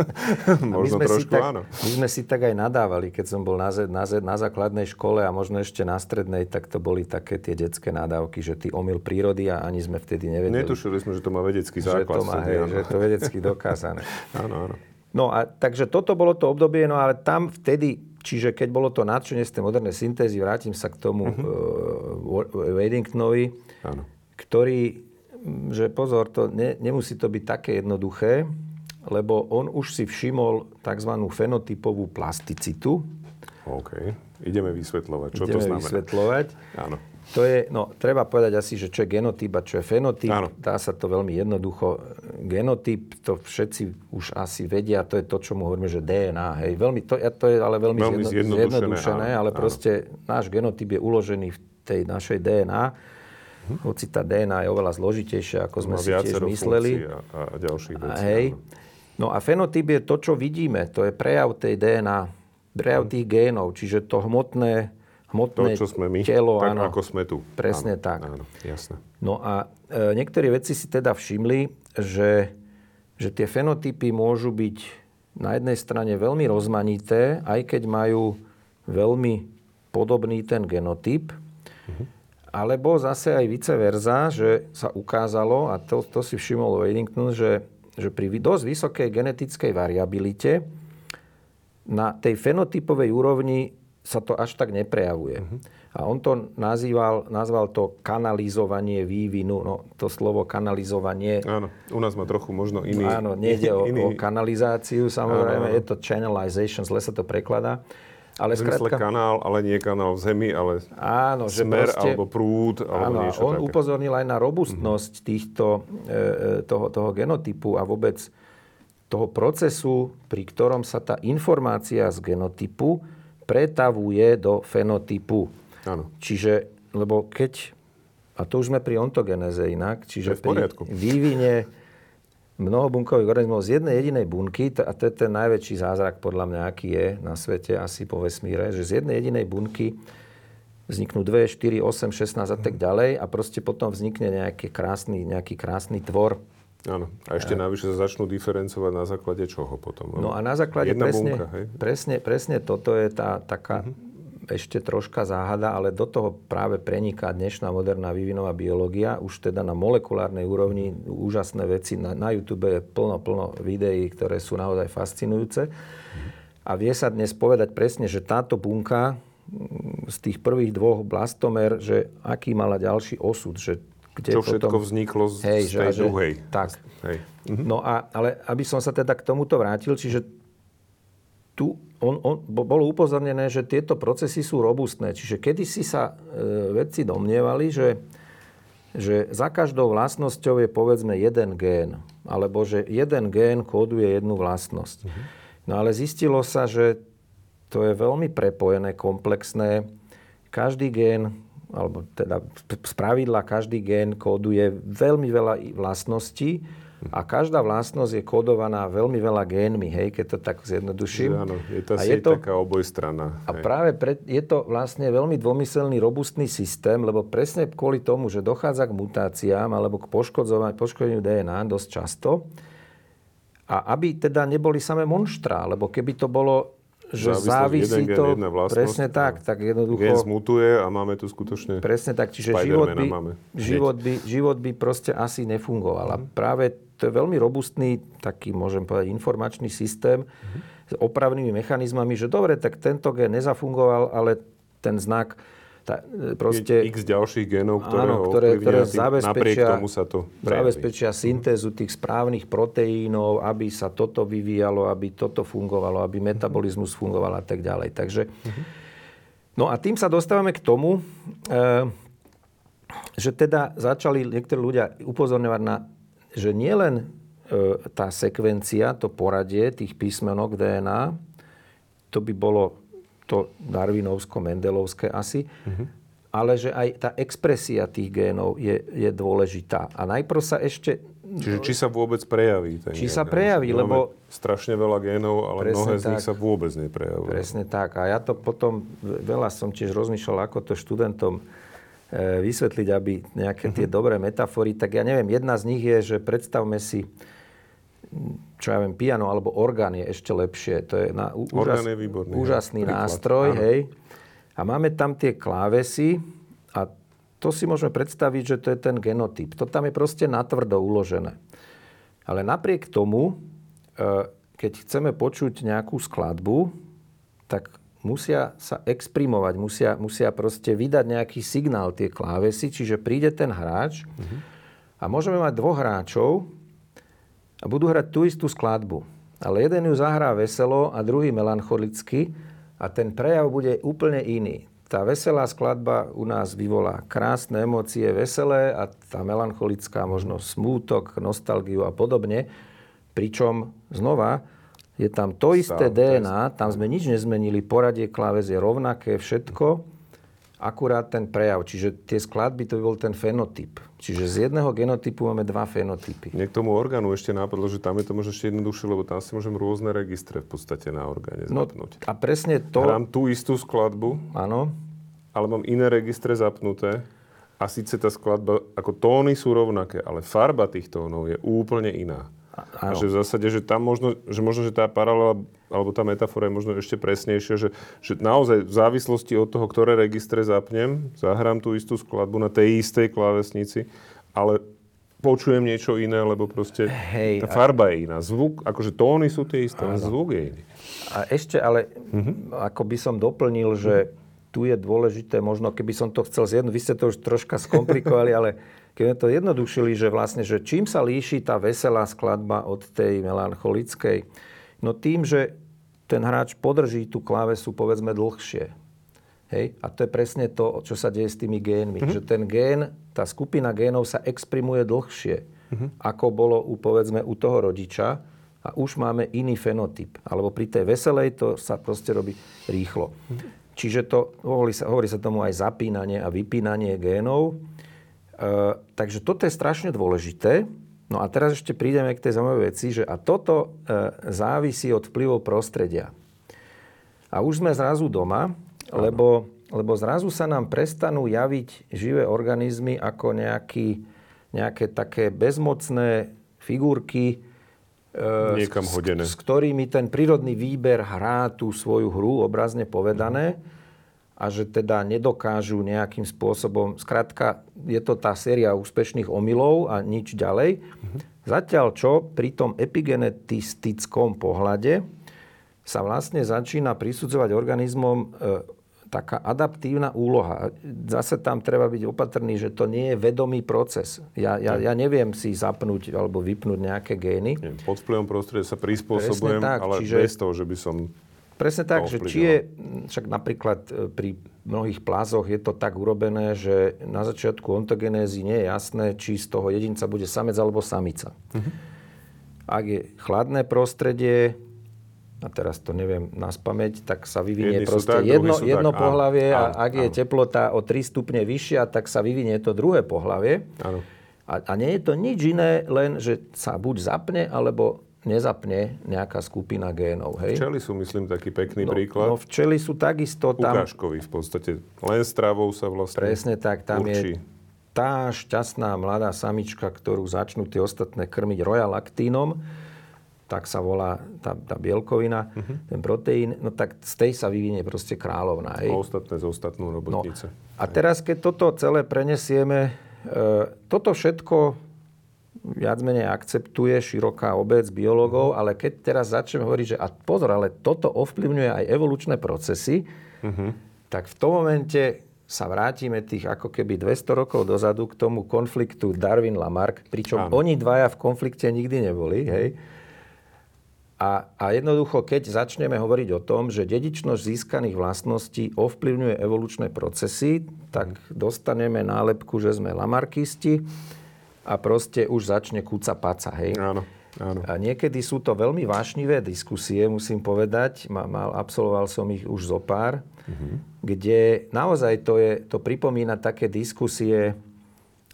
možno trošku
tak,
áno.
My sme si tak aj nadávali, keď som bol na, na, na základnej škole a možno ešte na strednej, tak to boli také tie detské nadávky, že ty omyl prírody a ani sme vtedy nevedeli.
Netušili sme, že to má vedecký základ.
Že to má, hej, že je to vedecky dokázané.
áno, áno.
No a takže toto bolo to obdobie, no ale tam vtedy, čiže keď bolo to nadšenie z tej modernej syntézy, vrátim sa k tomu uh-huh. uh, Waddingtonovi, ktorý, že pozor, to ne, nemusí to byť také jednoduché, lebo on už si všimol tzv. fenotypovú plasticitu.
OK. Ideme vysvetľovať. Čo
Ideme
to znamená?
vysvetľovať.
Áno.
To je, no, treba povedať asi, že čo je genotyp a čo je fenotyp. Áno. Dá sa to veľmi jednoducho. Genotyp, to všetci už asi vedia, to je to, čo mu hovoríme, že DNA. Hej. Veľmi, to, to je ale veľmi, veľmi zjedno, zjednodušené, zjednodušené ale áno. proste náš genotyp je uložený v tej našej DNA. Hm. Hoci tá DNA je oveľa zložitejšia, ako sme si tiež mysleli.
A, a ďalších vecí.
Hej. Áno. No a fenotyp je to, čo vidíme. To je prejav tej DNA, prejav tých génov, čiže to hmotné, hmotné
to, čo sme my,
telo.
Tak
áno,
ako sme tu.
Presne
áno,
tak.
Áno, jasné.
No a e, niektorí vedci si teda všimli, že, že tie fenotypy môžu byť na jednej strane veľmi rozmanité, aj keď majú veľmi podobný ten genotyp, uh-huh. alebo zase aj vice versa, že sa ukázalo, a to, to si všimol Waddington, že, že pri dosť vysokej genetickej variabilite na tej fenotypovej úrovni sa to až tak neprejavuje. Uh-huh. A on to nazýval, nazval to kanalizovanie vývinu. No, to slovo kanalizovanie...
Áno, u nás má trochu možno iný...
Áno, nejde o, iný... o kanalizáciu, samozrejme, áno, áno. je to channelization, zle sa to prekladá.
Ale v zmysle skrátka, kanál, ale nie kanál v zemi, ale
áno,
smer proste, alebo prúd, alebo áno, niečo
on
také.
upozornil aj na robustnosť mm-hmm. týchto, e, e, toho, toho genotypu a vôbec toho procesu, pri ktorom sa tá informácia z genotypu pretavuje do fenotypu.
Áno.
Čiže, lebo keď, a to už sme pri ontogeneze inak, čiže pri vývine mnohobunkových organizmov z jednej jedinej bunky, a to je ten najväčší zázrak podľa mňa, aký je na svete, asi po vesmíre, že z jednej jedinej bunky vzniknú 2, 4, 8, 16 a tak ďalej a proste potom vznikne nejaký krásny, nejaký krásny tvor,
Áno. A ešte navyše sa začnú diferencovať na základe čoho potom?
No a na základe Jedna presne, bunka, hej? presne, presne toto je tá taká uh-huh. Ešte troška záhada, ale do toho práve preniká dnešná moderná vývinová biológia. Už teda na molekulárnej úrovni úžasné veci. Na, na YouTube je plno, plno videí, ktoré sú naozaj fascinujúce. A vie sa dnes povedať presne, že táto bunka z tých prvých dvoch blastomer, že aký mala ďalší osud, že
kde Čo všetko potom, vzniklo z, hej, z tej že, druhej.
Tak. Hej. Mhm. No a, ale aby som sa teda k tomuto vrátil, čiže tu on, on, bolo upozornené, že tieto procesy sú robustné. Čiže kedysi sa e, vedci domnievali, že, že za každou vlastnosťou je povedzme jeden gén. Alebo že jeden gén kóduje jednu vlastnosť. Mhm. No ale zistilo sa, že to je veľmi prepojené, komplexné. Každý gén alebo teda z pravidla každý gén kóduje veľmi veľa vlastností a každá vlastnosť je kódovaná veľmi veľa génmi, hej, keď to tak zjednoduším.
Áno, je to asi je to, taká obojstrana.
A hej. práve pre, je to vlastne veľmi dvomyselný, robustný systém, lebo presne kvôli tomu, že dochádza k mutáciám alebo k poškodeniu DNA dosť často, a aby teda neboli samé monštra, lebo keby to bolo že závisí to... Jedna presne tak, tak jednoducho...
Gen zmutuje a máme tu skutočne
Presne tak, čiže život by, život, by, život by proste asi nefungoval. Mm. Práve to je veľmi robustný, taký môžem povedať, informačný systém mm. s opravnými mechanizmami, že dobre, tak tento gen nezafungoval, ale ten znak
tá, e, proste, je x ďalších genov, ktoré áno, ktoré, ktoré zabezpečia, tomu sa to
zabezpečia syntézu tých správnych proteínov, aby sa toto vyvíjalo, aby toto fungovalo, aby metabolizmus fungoval a tak ďalej. Takže, no a tým sa dostávame k tomu, e, že teda začali niektorí ľudia upozorňovať na, že nielen e, tá sekvencia, to poradie tých písmenok DNA, to by bolo to darwinovsko-mendelovské asi, mm-hmm. ale že aj tá expresia tých génov je, je dôležitá. A najprv sa ešte...
Čiže či sa vôbec prejaví ten
Či gén, sa prejaví, lebo...
Strašne veľa génov, ale mnohé z nich sa vôbec neprejavujú.
Presne tak. A ja to potom, veľa som tiež rozmýšľal, ako to študentom vysvetliť, aby nejaké tie mm-hmm. dobré metafory, tak ja neviem, jedna z nich je, že predstavme si, čo ja viem, piano alebo orgán je ešte lepšie. To je, na, úžas, je výborný, úžasný príklad. nástroj, áno. hej. A máme tam tie klávesy a to si môžeme predstaviť, že to je ten genotyp. To tam je proste natvrdo uložené. Ale napriek tomu, e, keď chceme počuť nejakú skladbu, tak musia sa exprimovať, musia, musia proste vydať nejaký signál tie klávesy, čiže príde ten hráč mm-hmm. a môžeme mať dvoch hráčov, a budú hrať tú istú skladbu. Ale jeden ju zahrá veselo a druhý melancholicky a ten prejav bude úplne iný. Tá veselá skladba u nás vyvolá krásne emócie, veselé a tá melancholická možno smútok, nostalgiu a podobne. Pričom znova je tam to isté DNA, tam sme nič nezmenili, poradie kláves je rovnaké, všetko akurát ten prejav. Čiže tie skladby to by bol ten fenotyp. Čiže z jedného genotypu máme dva fenotypy.
Mne k tomu orgánu ešte nápadlo, že tam je to možno ešte jednoduchšie, lebo tam si môžem rôzne registre v podstate na orgáne no, zapnúť.
A presne to...
Hrám tú istú skladbu,
Áno.
ale mám iné registre zapnuté. A síce tá skladba, ako tóny sú rovnaké, ale farba tých tónov je úplne iná. A že v zásade, že tam možno, že možno, že tá paralela, alebo tá metafora je možno ešte presnejšia, že, že naozaj v závislosti od toho, ktoré registre zapnem, zahrám tú istú skladbu na tej istej klávesnici, ale počujem niečo iné, lebo proste Hej, tá farba a... je iná. Zvuk, akože tóny sú tie isté, ale zvuk je iný.
A ešte, ale uh-huh. ako by som doplnil, že tu je dôležité, možno keby som to chcel zjedno, vy ste to už troška skomplikovali, ale keď to jednodušili, že vlastne, že čím sa líši tá veselá skladba od tej melancholickej? No tým, že ten hráč podrží tú klávesu povedzme dlhšie. Hej? A to je presne to, čo sa deje s tými génmi. Mm-hmm. Že ten gén, tá skupina génov sa exprimuje dlhšie, mm-hmm. ako bolo u, povedzme, u toho rodiča a už máme iný fenotyp. Alebo pri tej veselej to sa proste robí rýchlo. Mm-hmm. Čiže to, hovorí sa, hovorí sa tomu aj zapínanie a vypínanie génov. Uh, takže toto je strašne dôležité. No a teraz ešte prídeme k tej zaujímavej veci, že a toto uh, závisí od vplyvov prostredia. A už sme zrazu doma, lebo, lebo zrazu sa nám prestanú javiť živé organizmy ako nejaký, nejaké také bezmocné figurky,
uh, Niekam hodené.
S, s ktorými ten prírodný výber hrá tú svoju hru, obrazne povedané. Mm a že teda nedokážu nejakým spôsobom, skrátka, je to tá séria úspešných omylov a nič ďalej. Mm-hmm. Zatiaľ čo pri tom epigenetistickom pohľade sa vlastne začína prisudzovať organizmom e, taká adaptívna úloha. Zase tam treba byť opatrný, že to nie je vedomý proces. Ja, ja, ja neviem si zapnúť alebo vypnúť nejaké gény.
Pod vplyvom prostredia sa prispôsobujem, tak, ale čiže... bez toho, že by som
Presne tak, že či je, však napríklad e, pri mnohých plázoch je to tak urobené, že na začiatku ontogenézy nie je jasné, či z toho jedinca bude samec alebo samica. Uh-huh. Ak je chladné prostredie, a teraz to neviem na spameť, tak sa vyvinie Jedni proste tak, jedno, jedno tak. pohlavie áno, a ak áno. je teplota o 3 stupne vyššia, tak sa vyvinie to druhé pohlavie. Áno. A, a nie je to nič iné, len že sa buď zapne, alebo nezapne nejaká skupina génov. Hej?
Včely sú, myslím, taký pekný no, príklad.
No včely sú takisto tam...
Ukážkový v podstate. Len stravou sa vlastne
Presne tak. Tam určí. je tá šťastná mladá samička, ktorú začnú tie ostatné krmiť rojalaktínom, tak sa volá tá, tá bielkovina, uh-huh. ten proteín, no tak z tej sa vyvinie proste kráľovná. Hej?
A ostatné z ostatnú robotnice.
No. A teraz, keď toto celé prenesieme, e, toto všetko viac menej akceptuje široká obec biológov, ale keď teraz začneme hovoriť, že a pozor, ale toto ovplyvňuje aj evolučné procesy, uh-huh. tak v tom momente sa vrátime tých ako keby 200 rokov dozadu k tomu konfliktu Darwin-Lamarck, pričom Áno. oni dvaja v konflikte nikdy neboli, hej. A, a jednoducho, keď začneme hovoriť o tom, že dedičnosť získaných vlastností ovplyvňuje evolučné procesy, tak dostaneme nálepku, že sme lamarkisti a proste už začne kúca paca, hej.
Áno. Áno.
A niekedy sú to veľmi vášnivé diskusie, musím povedať. Mal, absolvoval som ich už zo pár, mm-hmm. kde naozaj to, je, to pripomína také diskusie,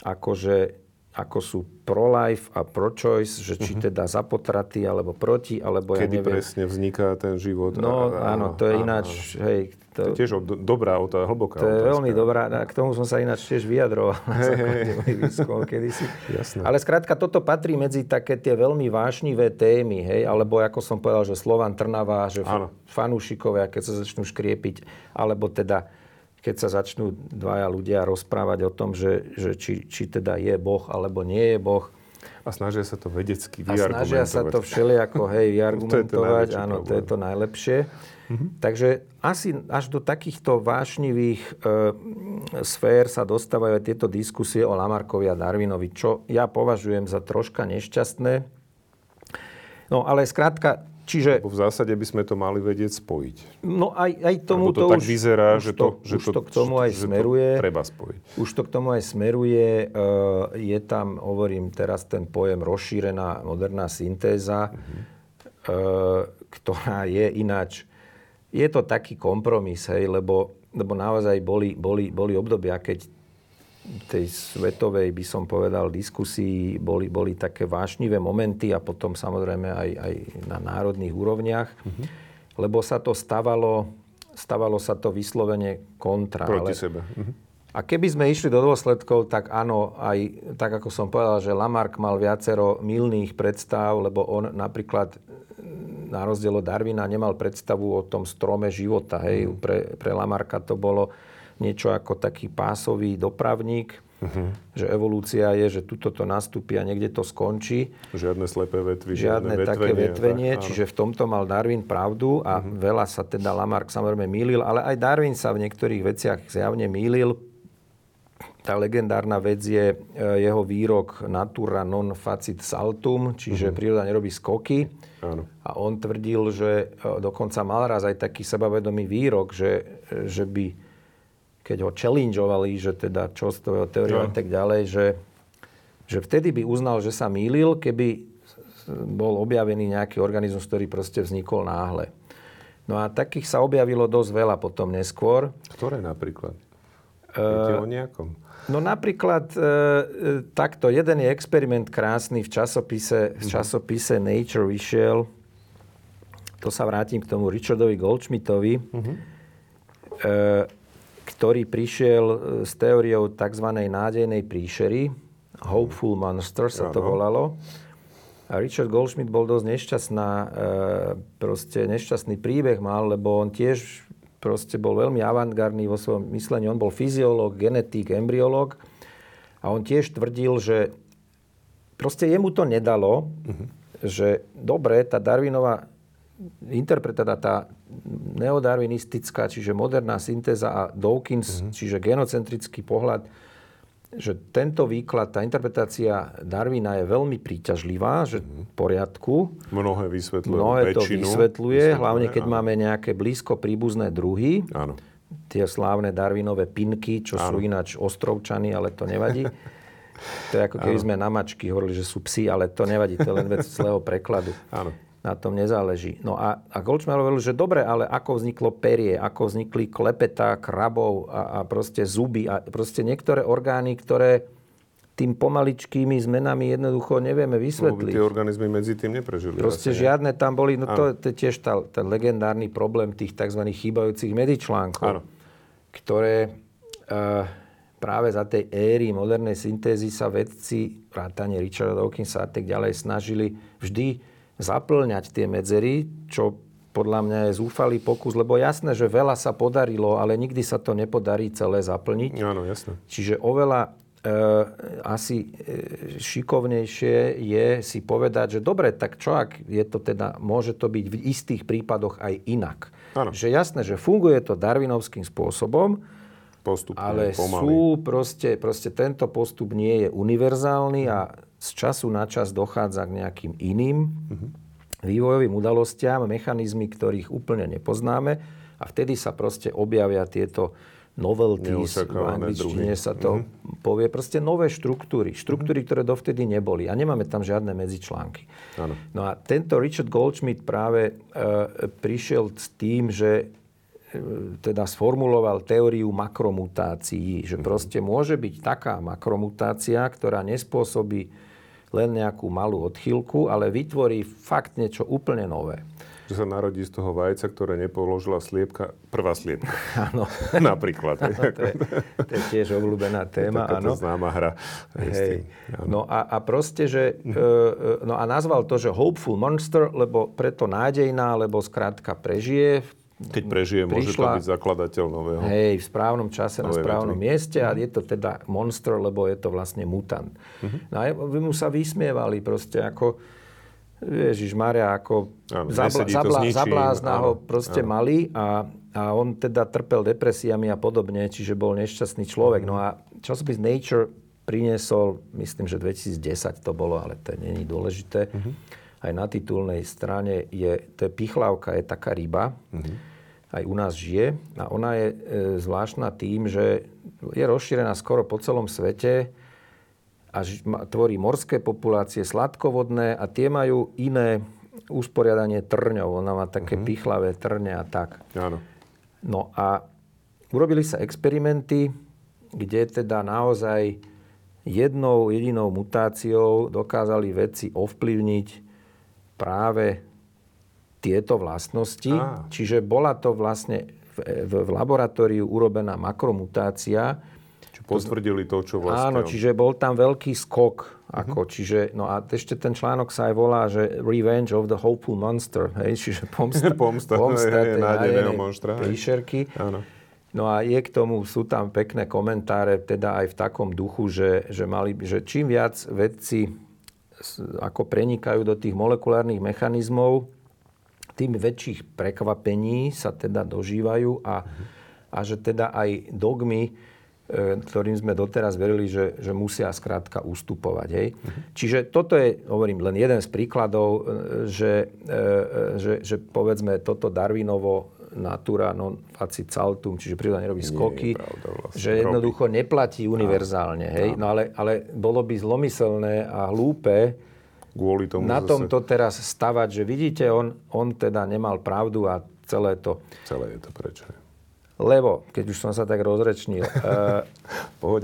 akože ako sú pro-life a pro-choice, že či uh-huh. teda za potraty, alebo proti, alebo
Kedy
ja neviem.
presne vzniká ten život.
No a, áno, to je ináč, áno. hej.
To, to je tiež dobrá otázka, hlboká
To je
otázka.
veľmi dobrá, a k tomu som sa ináč tiež vyjadroval hey, hey. kedysi. Jasné. Ale skrátka, toto patrí medzi také tie veľmi vášnivé témy, hej, alebo ako som povedal, že Slovan Trnava, že áno. fanúšikovia, keď sa začnú škriepiť, alebo teda keď sa začnú dvaja ľudia rozprávať o tom, že, že či, či teda je Boh alebo nie je Boh.
A snažia sa to vedecky vyargumentovať.
A snažia sa to všelijako, hej, vyargumentovať. to Áno, to je to najlepšie. Mm-hmm. Takže asi až do takýchto vášnivých e, sfér sa dostávajú aj tieto diskusie o Lamarkovi a Darwinovi, čo ja považujem za troška nešťastné. No ale skrátka,
Čiže... Lebo v zásade by sme to mali vedieť spojiť.
No aj, aj tomu
to,
to
tak už, vyzerá,
už že to,
že
už to, to k tomu aj smeruje.
treba spojiť.
Už to k tomu aj smeruje. Je tam, hovorím teraz, ten pojem rozšírená moderná syntéza, uh-huh. ktorá je ináč... Je to taký kompromis, hej, lebo, lebo naozaj boli, boli, boli obdobia, keď tej svetovej, by som povedal, diskusii boli, boli také vášnivé momenty a potom samozrejme aj, aj na národných úrovniach, mm-hmm. lebo sa to stavalo, stavalo sa to vyslovene kontra.
Proti ale, sebe. Mm-hmm.
A keby sme išli do dôsledkov, tak áno, aj tak ako som povedal, že Lamarck mal viacero milných predstav, lebo on napríklad na rozdiel od Darwina nemal predstavu o tom strome života. Hej. Mm. Pre, pre Lamarcka to bolo niečo ako taký pásový dopravník, uh-huh. že evolúcia je, že tuto to nastúpi a niekde to skončí.
Žiadne slepé vetvy,
žiadne, žiadne také vetvenie, tak, čiže v tomto mal Darwin pravdu a uh-huh. veľa sa teda Lamarck samozrejme mýlil, ale aj Darwin sa v niektorých veciach zjavne mýlil. Tá legendárna vec je e, jeho výrok natura non facit saltum, čiže uh-huh. príroda nerobí skoky. Áno. A on tvrdil, že e, dokonca mal raz aj taký sebavedomý výrok, že, že by keď ho challengeovali, že teda čo z toho teóriou no. a tak ďalej, že, že vtedy by uznal, že sa mýlil, keby bol objavený nejaký organizmus, ktorý proste vznikol náhle. No a takých sa objavilo dosť veľa potom neskôr.
Ktoré napríklad? Viete uh, o nejakom?
No napríklad e, takto, jeden je experiment krásny v časopise, v mhm. časopise Nature vyšiel, to sa vrátim k tomu Richardovi Goldschmidtovi, uh-huh. e, ktorý prišiel e, s teóriou tzv. nádejnej príšery. Hopeful Monster sa to volalo. A Richard Goldschmidt bol dosť nešťastná, e, proste nešťastný príbeh mal, lebo on tiež proste bol veľmi avantgardný vo svojom myslení. On bol fyziológ, genetik, embryológ a on tiež tvrdil, že proste jemu to nedalo, uh-huh. že dobre, tá Darwinová interpretácia, tá neodarwinistická, čiže moderná syntéza a Dawkins, mm-hmm. čiže genocentrický pohľad, že tento výklad, tá interpretácia Darwina je veľmi príťažlivá, že v poriadku.
Mnohé vysvetľuje.
Mnohé to väčšinu, vysvetľuje, hlavne keď áno. máme nejaké blízko príbuzné druhy. Áno. Tie slávne Darwinové pinky, čo áno. sú ináč ostrovčany, ale to nevadí. To je ako keby sme na mačky hovorili, že sú psi, ale to nevadí, to je len vec zlého prekladu. Áno na tom nezáleží. No a, a Goldschmidt hovoril, že dobre, ale ako vzniklo perie, ako vznikli klepetá, krabov a, a proste zuby a proste niektoré orgány, ktoré tým pomaličkými zmenami jednoducho nevieme vysvetliť.
Lebo tie organizmy medzi tým neprežili.
Proste asi, žiadne tam boli, no to, to je tiež tá, ten legendárny problém tých tzv. chýbajúcich medzičlánkov, Áno. ktoré uh, práve za tej éry modernej syntézy sa vedci, vrátane Richarda Dawkinsa a tak ďalej, snažili vždy zaplňať tie medzery, čo podľa mňa je zúfalý pokus, lebo jasné, že veľa sa podarilo, ale nikdy sa to nepodarí celé zaplniť.
Áno, jasné.
Čiže oveľa e, asi e, šikovnejšie je si povedať, že dobre, tak čo ak je to teda, môže to byť v istých prípadoch aj inak. Áno. Že jasné, že funguje to darwinovským spôsobom, Postupne, ale pomaly. sú proste, proste tento postup nie je univerzálny a z času na čas dochádza k nejakým iným uh-huh. vývojovým udalostiam, mechanizmy, ktorých úplne nepoznáme a vtedy sa proste objavia tieto novelties, v angličtine sa to uh-huh. povie, proste nové štruktúry. Štruktúry, uh-huh. ktoré dovtedy neboli. A nemáme tam žiadne medzičlánky. Ano. No a tento Richard Goldschmidt práve e, prišiel s tým, že e, teda sformuloval teóriu makromutácií, že proste môže byť taká makromutácia, ktorá nespôsobí len nejakú malú odchýlku, ale vytvorí fakt niečo úplne nové.
Že sa narodí z toho vajca, ktoré nepoložila sliepka, prvá sliepka.
Áno.
Napríklad.
Áno, to, je, to je tiež obľúbená téma.
Je známa hra.
Hej. No a, a proste, že... E, no a nazval to, že hopeful monster, lebo preto nádejná, lebo skrátka prežije v
keď prežije, môže to byť zakladateľ nového.
Hej, v správnom čase, na správnom vetvy. mieste a je to teda monster, lebo je to vlastne mutant. Uh-huh. No a vy mu sa vysmievali proste ako, Ježiš Maria, ako áno, zabla, zabla, zablázna ho proste áno. mali a, a on teda trpel depresiami a podobne, čiže bol nešťastný človek. Uh-huh. No a časopis Nature priniesol, myslím, že 2010 to bolo, ale to není dôležité, uh-huh aj na titulnej strane je, to je pichlavka, je taká ryba, mm-hmm. aj u nás žije a ona je e, zvláštna tým, že je rozšírená skoro po celom svete a ž, ma, tvorí morské populácie, sladkovodné a tie majú iné usporiadanie trňov. Ona má také mm-hmm. pichlavé trne a tak.
Áno.
No a urobili sa experimenty, kde teda naozaj jednou jedinou mutáciou dokázali vedci ovplyvniť práve tieto vlastnosti. Ah. Čiže bola to vlastne v, v, v laboratóriu urobená makromutácia,
Či potvrdili to, čo vlastne...
Áno, čiže bol tam veľký skok. Ako, uh-huh. čiže, no a ešte ten článok sa aj volá, že Revenge of the Hopeful Monster. Hej, čiže pomsta,
pomsta, pomsta je, nádejného monstra.
Príšerky. Áno. No a je k tomu, sú tam pekné komentáre, teda aj v takom duchu, že, že, mali, že čím viac vedci ako prenikajú do tých molekulárnych mechanizmov, tým väčších prekvapení sa teda dožívajú a, a že teda aj dogmy, e, ktorým sme doteraz verili, že, že musia skrátka ustupovať. Hej. Čiže toto je, hovorím, len jeden z príkladov, e, že, e, že, že povedzme toto Darwinovo natura non facit saltum, čiže príroda nerobí skoky, pravda, vlastne že jednoducho robí. neplatí univerzálne. Hej? No ale, ale bolo by zlomyselné a hlúpe
Kvôli tomu
na zase... tomto teraz stavať, že vidíte, on, on teda nemal pravdu a celé to...
Celé je to prečo?
Lebo, keď už som sa tak rozrečnil, uh,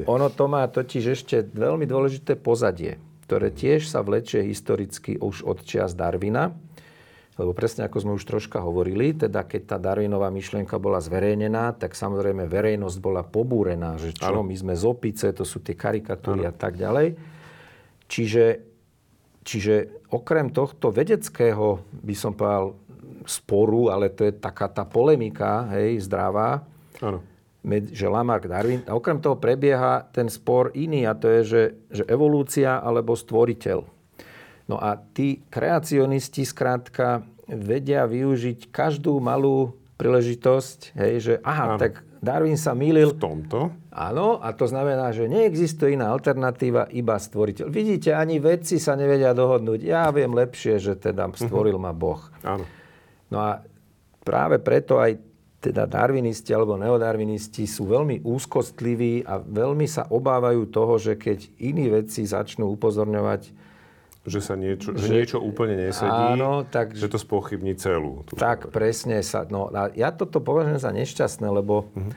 ono to má totiž ešte veľmi dôležité pozadie, ktoré tiež sa vlečie historicky už od čias Darwina. Lebo presne ako sme už troška hovorili, teda keď tá Darwinová myšlienka bola zverejnená, tak samozrejme verejnosť bola pobúrená, že čo, ano. my sme z opice, to sú tie karikatúry ano. a tak ďalej. Čiže, čiže okrem tohto vedeckého, by som povedal, sporu, ale to je taká tá polemika, hej, zdravá, ano. že Lamarck, Darwin, a okrem toho prebieha ten spor iný a to je, že, že evolúcia alebo stvoriteľ. No a tí kreacionisti skrátka vedia využiť každú malú príležitosť, hej, že aha, ano. tak Darwin sa mýlil.
V tomto?
Áno, a to znamená, že neexistuje iná alternatíva, iba stvoriteľ. Vidíte, ani vedci sa nevedia dohodnúť. Ja viem lepšie, že teda mhm. stvoril ma Boh.
Áno.
No a práve preto aj teda darwinisti alebo neodarwinisti sú veľmi úzkostliví a veľmi sa obávajú toho, že keď iní vedci začnú upozorňovať
že sa niečo, že, že niečo úplne nesedí, áno, tak, že to spochybní celú.
Tú tak teóriu. presne sa. No, a ja toto považujem za nešťastné, lebo uh-huh.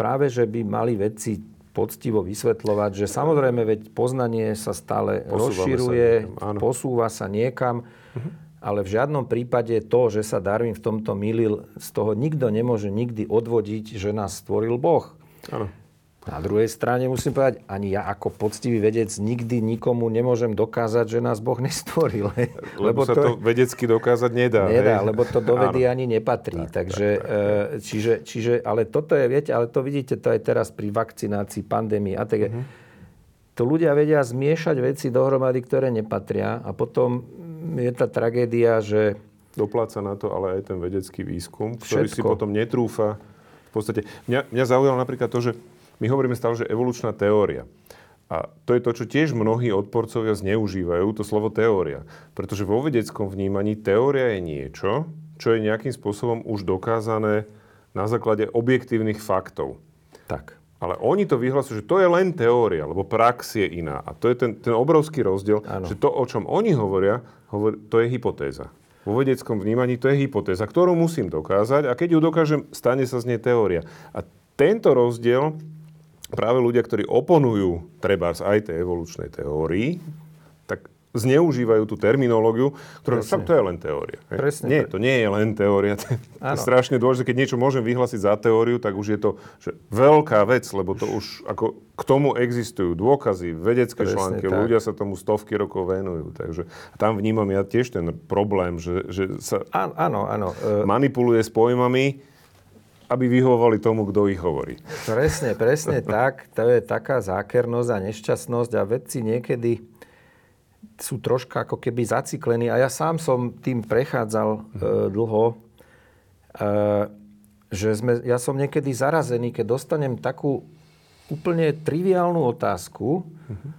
práve, že by mali vedci poctivo vysvetľovať, že samozrejme, veď poznanie sa stále Posúvame rozširuje, sa posúva sa niekam, uh-huh. ale v žiadnom prípade to, že sa Darwin v tomto milil, z toho nikto nemôže nikdy odvodiť, že nás stvoril Boh.
Áno.
Na druhej strane musím povedať, ani ja ako poctivý vedec nikdy nikomu nemôžem dokázať, že nás Boh nestvoril.
Lebo, lebo sa to, to vedecky dokázať nedá.
Nedá, hej? lebo to do vedy ani nepatrí. Tak, Takže, tak, tak, tak. E, čiže, čiže, ale toto je, viete, ale to vidíte, to aj teraz pri vakcinácii, pandémii a tak. Uh-huh. To ľudia vedia zmiešať veci dohromady, ktoré nepatria a potom je tá tragédia, že...
Dopláca na to ale aj ten vedecký výskum, ktorý Všetko. si potom netrúfa. V podstate, mňa, mňa zaujalo napríklad to, že my hovoríme stále, že evolučná teória. A to je to, čo tiež mnohí odporcovia zneužívajú, to slovo teória. Pretože vo vedeckom vnímaní teória je niečo, čo je nejakým spôsobom už dokázané na základe objektívnych faktov.
Tak.
Ale oni to vyhlasujú, že to je len teória, lebo prax je iná. A to je ten, ten obrovský rozdiel, ano. že to, o čom oni hovoria, hovor, to je hypotéza. Vo vedeckom vnímaní to je hypotéza, ktorú musím dokázať a keď ju dokážem, stane sa z nej teória. A tento rozdiel práve ľudia, ktorí oponujú trebárs aj tej evolučnej teórii, tak zneužívajú tú terminológiu, ktorá však to je len teória.
Presne.
Nie, to nie je len teória. To je strašne dôležité. Keď niečo môžem vyhlásiť za teóriu, tak už je to že veľká vec, lebo to už ako k tomu existujú dôkazy, vedecké Presne články, tak. ľudia sa tomu stovky rokov venujú. Takže tam vnímam ja tiež ten problém, že, že sa
áno, áno.
E- manipuluje s pojmami, aby vyhovovali tomu, kto ich hovorí.
Presne, presne tak. To je taká zákernosť a nešťastnosť a vedci niekedy sú troška ako keby zaciklení. A ja sám som tým prechádzal e, dlho, e, že sme, ja som niekedy zarazený, keď dostanem takú úplne triviálnu otázku, uh-huh.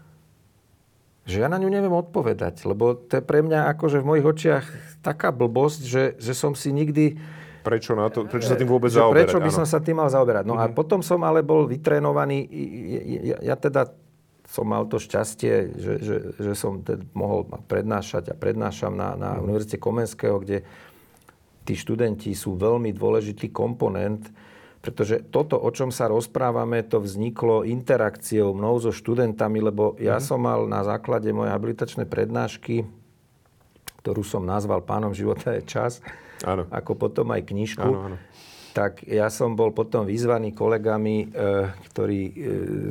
že ja na ňu neviem odpovedať. Lebo to je pre mňa akože v mojich očiach taká blbosť, že, že som si nikdy
Prečo, na to, prečo sa tým vôbec zaoberať?
Prečo by áno. som sa tým mal zaoberať? No mm-hmm. a mhm. potom som ale bol vytrénovaný, ja, ja teda som mal to šťastie, že, že, že som teda mohol prednášať a prednášam na, na mm. Univerzite Komenského, kde tí študenti sú veľmi dôležitý komponent, pretože toto, o čom sa rozprávame, to vzniklo interakciou mnou so študentami, lebo ja mm. som mal na základe mojej habilitačnej prednášky, ktorú som nazval Pánom života je čas,
Áno.
ako potom aj knižku.
Áno, áno.
tak ja som bol potom vyzvaný kolegami, e, ktorí e,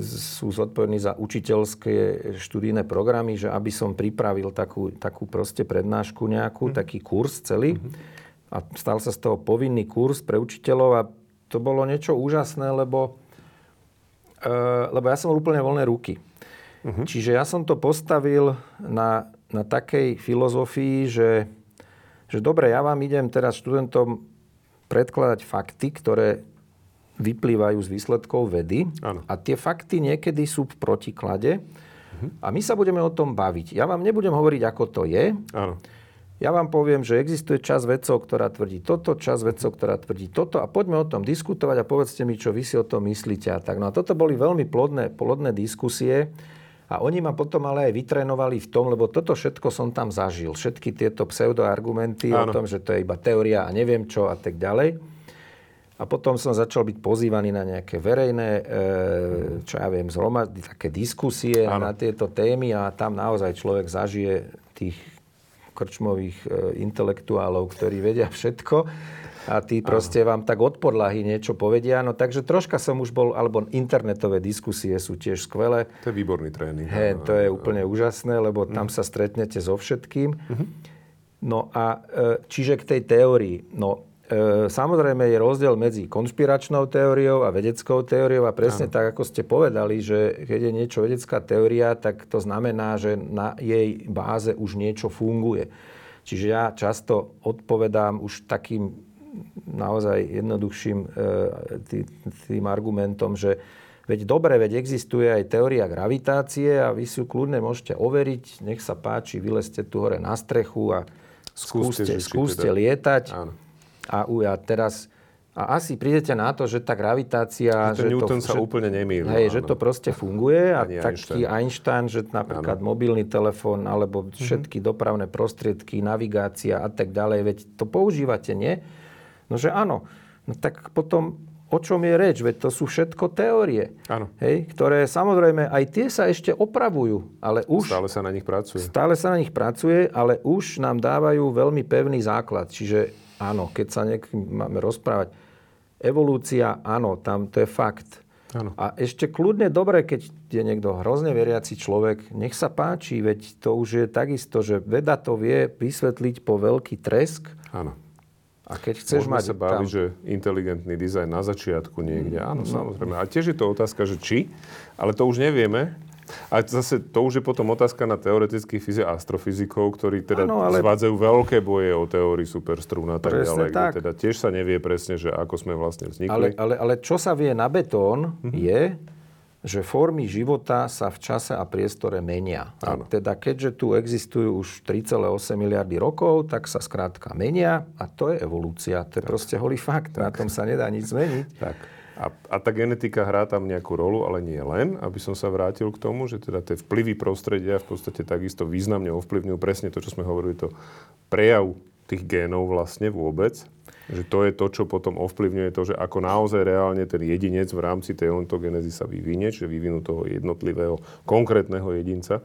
sú zodpovední za učiteľské študijné programy, že aby som pripravil takú, takú proste prednášku nejakú, mm. taký kurz celý. Mm-hmm. A stal sa z toho povinný kurz pre učiteľov a to bolo niečo úžasné, lebo, e, lebo ja som mal úplne voľné ruky. Mm-hmm. Čiže ja som to postavil na, na takej filozofii, že, že dobre, ja vám idem teraz študentom predkladať fakty, ktoré vyplývajú z výsledkov vedy. Ano. A tie fakty niekedy sú v protiklade. Uh-huh. A my sa budeme o tom baviť. Ja vám nebudem hovoriť, ako to je. Ano. Ja vám poviem, že existuje čas vedcov, ktorá tvrdí toto, čas vedcov, ktorá tvrdí toto a poďme o tom diskutovať a povedzte mi, čo vy si o tom myslíte. A tak. No a toto boli veľmi plodné, plodné diskusie. A oni ma potom ale aj vytrénovali v tom, lebo toto všetko som tam zažil. Všetky tieto pseudoargumenty Áno. o tom, že to je iba teória a neviem čo a tak ďalej. A potom som začal byť pozývaný na nejaké verejné, e, čo ja viem, zhromady, také diskusie Áno. na tieto témy a tam naozaj človek zažije tých krčmových e, intelektuálov, ktorí vedia všetko a tí proste vám tak od podlahy niečo povedia. No takže troška som už bol, alebo internetové diskusie sú tiež skvelé.
To je výborný tréning.
He, to je úplne úžasné, lebo tam mm. sa stretnete so všetkým. Mm-hmm. No a e, čiže k tej teórii. No e, samozrejme je rozdiel medzi konšpiračnou teóriou a vedeckou teóriou a presne ano. tak, ako ste povedali, že keď je niečo vedecká teória, tak to znamená, že na jej báze už niečo funguje. Čiže ja často odpovedám už takým naozaj jednoduchším e, tý, tým argumentom, že veď dobre, veď existuje aj teória gravitácie a vy si ju kľudne môžete overiť, nech sa páči, vylezte tu hore na strechu a skúste, skúste, skúste teda. lietať. Áno. A uja, teraz a asi prídete na to, že tá gravitácia...
Že, že Newton to, sa že, úplne nemýli.
Hej, áno. že to proste funguje a Ani taký Einstein. Einstein, že napríklad áno. mobilný telefón alebo mhm. všetky mm-hmm. dopravné prostriedky, navigácia a tak ďalej, veď to používate, nie? No že áno. No tak potom o čom je reč? Veď to sú všetko teórie. Áno. Hej, ktoré samozrejme aj tie sa ešte opravujú, ale už...
Stále sa na nich pracuje.
Stále sa na nich pracuje, ale už nám dávajú veľmi pevný základ. Čiže áno, keď sa niekým máme rozprávať, evolúcia, áno, tam to je fakt. Áno. A ešte kľudne dobre, keď je niekto hrozne veriaci človek, nech sa páči, veď to už je takisto, že veda to vie vysvetliť po veľký tresk. Áno
a keď chceš Môžeme mať sa baviť, tam... že inteligentný dizajn na začiatku niekde. Mm, Áno, no. samozrejme. A tiež je to otázka, že či, ale to už nevieme. A zase to už je potom otázka na teoretických fyzi- astrofyzikov, ktorí teda ano, ale... zvádzajú veľké boje o teórii superstrún a tak ďalej. Tak. Teda tiež sa nevie presne, že ako sme vlastne vznikli.
Ale, ale, ale čo sa vie na betón mm-hmm. je, že formy života sa v čase a priestore menia. A teda keďže tu existujú už 3,8 miliardy rokov, tak sa skrátka menia a to je evolúcia. To je tak. proste holý fakt. Tak. Na tom sa nedá nič zmeniť.
Tak. A, a tá genetika hrá tam nejakú rolu, ale nie len, aby som sa vrátil k tomu, že teda tie vplyvy prostredia v podstate takisto významne ovplyvňujú presne to, čo sme hovorili, to prejav tých génov vlastne vôbec. Že to je to, čo potom ovplyvňuje to, že ako naozaj reálne ten jedinec v rámci tej ontogenezy sa vyvinie, čiže vyvinú toho jednotlivého, konkrétneho jedinca.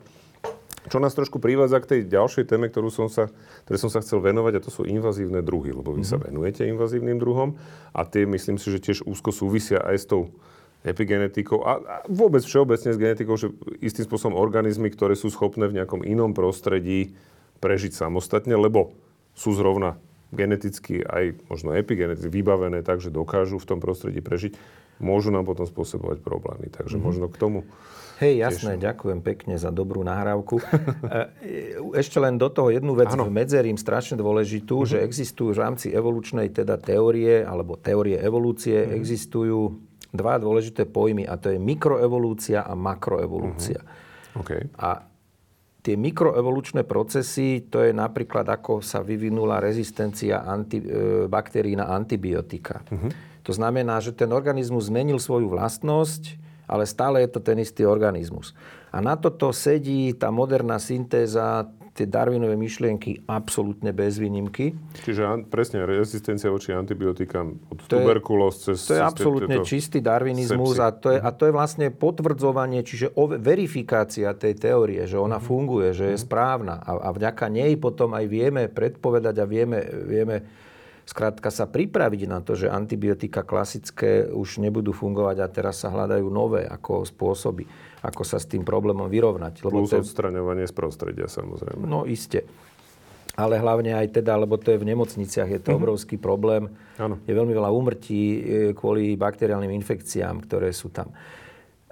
Čo nás trošku privádza k tej ďalšej téme, ktorú som sa, ktoré som sa chcel venovať, a to sú invazívne druhy, lebo vy mm-hmm. sa mhm. venujete invazívnym druhom a tie myslím si, že tiež úzko súvisia aj s tou epigenetikou a, a vôbec všeobecne s genetikou, že istým spôsobom organizmy, ktoré sú schopné v nejakom inom prostredí prežiť samostatne, lebo sú zrovna geneticky aj možno epigeneticky vybavené tak, že dokážu v tom prostredí prežiť, môžu nám potom spôsobovať problémy. Takže mm-hmm. možno k tomu...
Hej, jasné, tiež... ďakujem pekne za dobrú nahrávku. E, ešte len do toho jednu vec ano. medzerím strašne dôležitú, mm-hmm. že existujú v rámci evolučnej teda teórie, alebo teórie evolúcie, mm-hmm. existujú dva dôležité pojmy a to je mikroevolúcia a makroevolúcia. Mm-hmm. Okay. A Tie mikroevolučné procesy, to je napríklad, ako sa vyvinula rezistencia anti, e, baktérií na antibiotika. Uh-huh. To znamená, že ten organizmus zmenil svoju vlastnosť, ale stále je to ten istý organizmus. A na toto sedí tá moderná syntéza tie Darwinové myšlienky absolútne bez výnimky.
Čiže presne rezistencia voči antibiotikám od to tuberkulóz cez...
To je absolútne tieto čistý darwinizmus a to, je, a to je vlastne potvrdzovanie, čiže verifikácia tej teórie, že ona mm-hmm. funguje, že je mm-hmm. správna a, a vďaka nej potom aj vieme predpovedať a vieme, vieme skrátka sa pripraviť na to, že antibiotika klasické už nebudú fungovať a teraz sa hľadajú nové ako spôsoby, ako sa s tým problémom vyrovnať.
Lebo Plus to je... odstraňovanie z prostredia samozrejme.
No iste. Ale hlavne aj teda, lebo to je v nemocniciach, je to mm-hmm. obrovský problém.
Ano.
Je veľmi veľa úmrtí e, kvôli bakteriálnym infekciám, ktoré sú tam.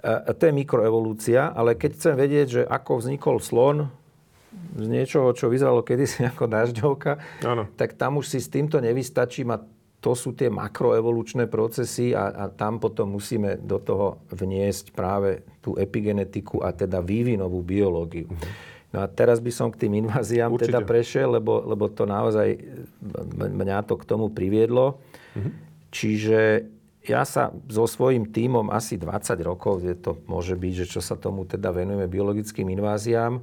A to je mikroevolúcia, ale keď chcem vedieť, že ako vznikol slon, z niečoho, čo vyzeralo kedysi ako dažďovka,
ano.
tak tam už si s týmto nevystačím a to sú tie makroevolučné procesy a, a tam potom musíme do toho vniesť práve tú epigenetiku a teda vývinovú biológiu. No a teraz by som k tým inváziám Určite. teda prešiel, lebo, lebo to naozaj mňa to k tomu priviedlo. Mhm. Čiže ja sa so svojím tímom asi 20 rokov, je to môže byť, že čo sa tomu teda venujeme biologickým inváziám,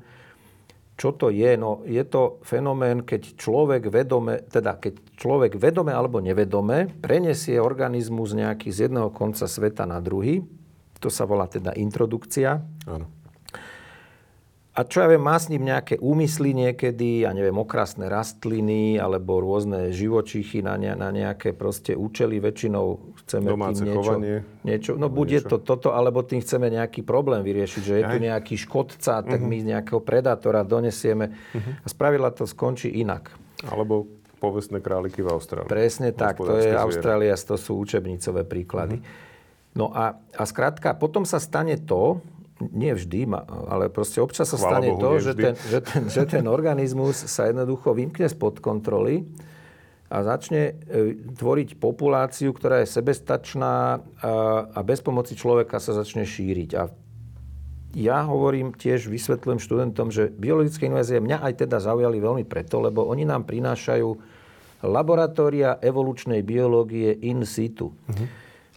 čo to je? No, je to fenomén, keď človek vedome, teda keď človek vedome alebo nevedome prenesie organizmus nejaký z jedného konca sveta na druhý. To sa volá teda introdukcia.
Áno
a čo ja viem, má s ním nejaké úmysly niekedy, ja neviem, okrasné rastliny alebo rôzne živočichy na, ne, na nejaké proste účely. Väčšinou chceme
Domáce
tým niečo,
chovanie.
niečo... No buď je to toto, alebo tým chceme nejaký problém vyriešiť, že je Aj. tu nejaký škodca, tak uh-huh. my nejakého predátora donesieme uh-huh. a spravidla to skončí inak.
Alebo povestné králiky v Austrálii.
Presne tak, to je Austrália, to sú učebnicové príklady. Uh-huh. No a, a skrátka, potom sa stane to, nie vždy, ale proste občas sa Chvála stane Bohu, to, že ten, že, ten, že ten organizmus sa jednoducho vymkne spod kontroly a začne e, tvoriť populáciu, ktorá je sebestačná a, bez pomoci človeka sa začne šíriť. A ja hovorím tiež, vysvetľujem študentom, že biologické invázie mňa aj teda zaujali veľmi preto, lebo oni nám prinášajú laboratória evolučnej biológie in situ. Uh-huh.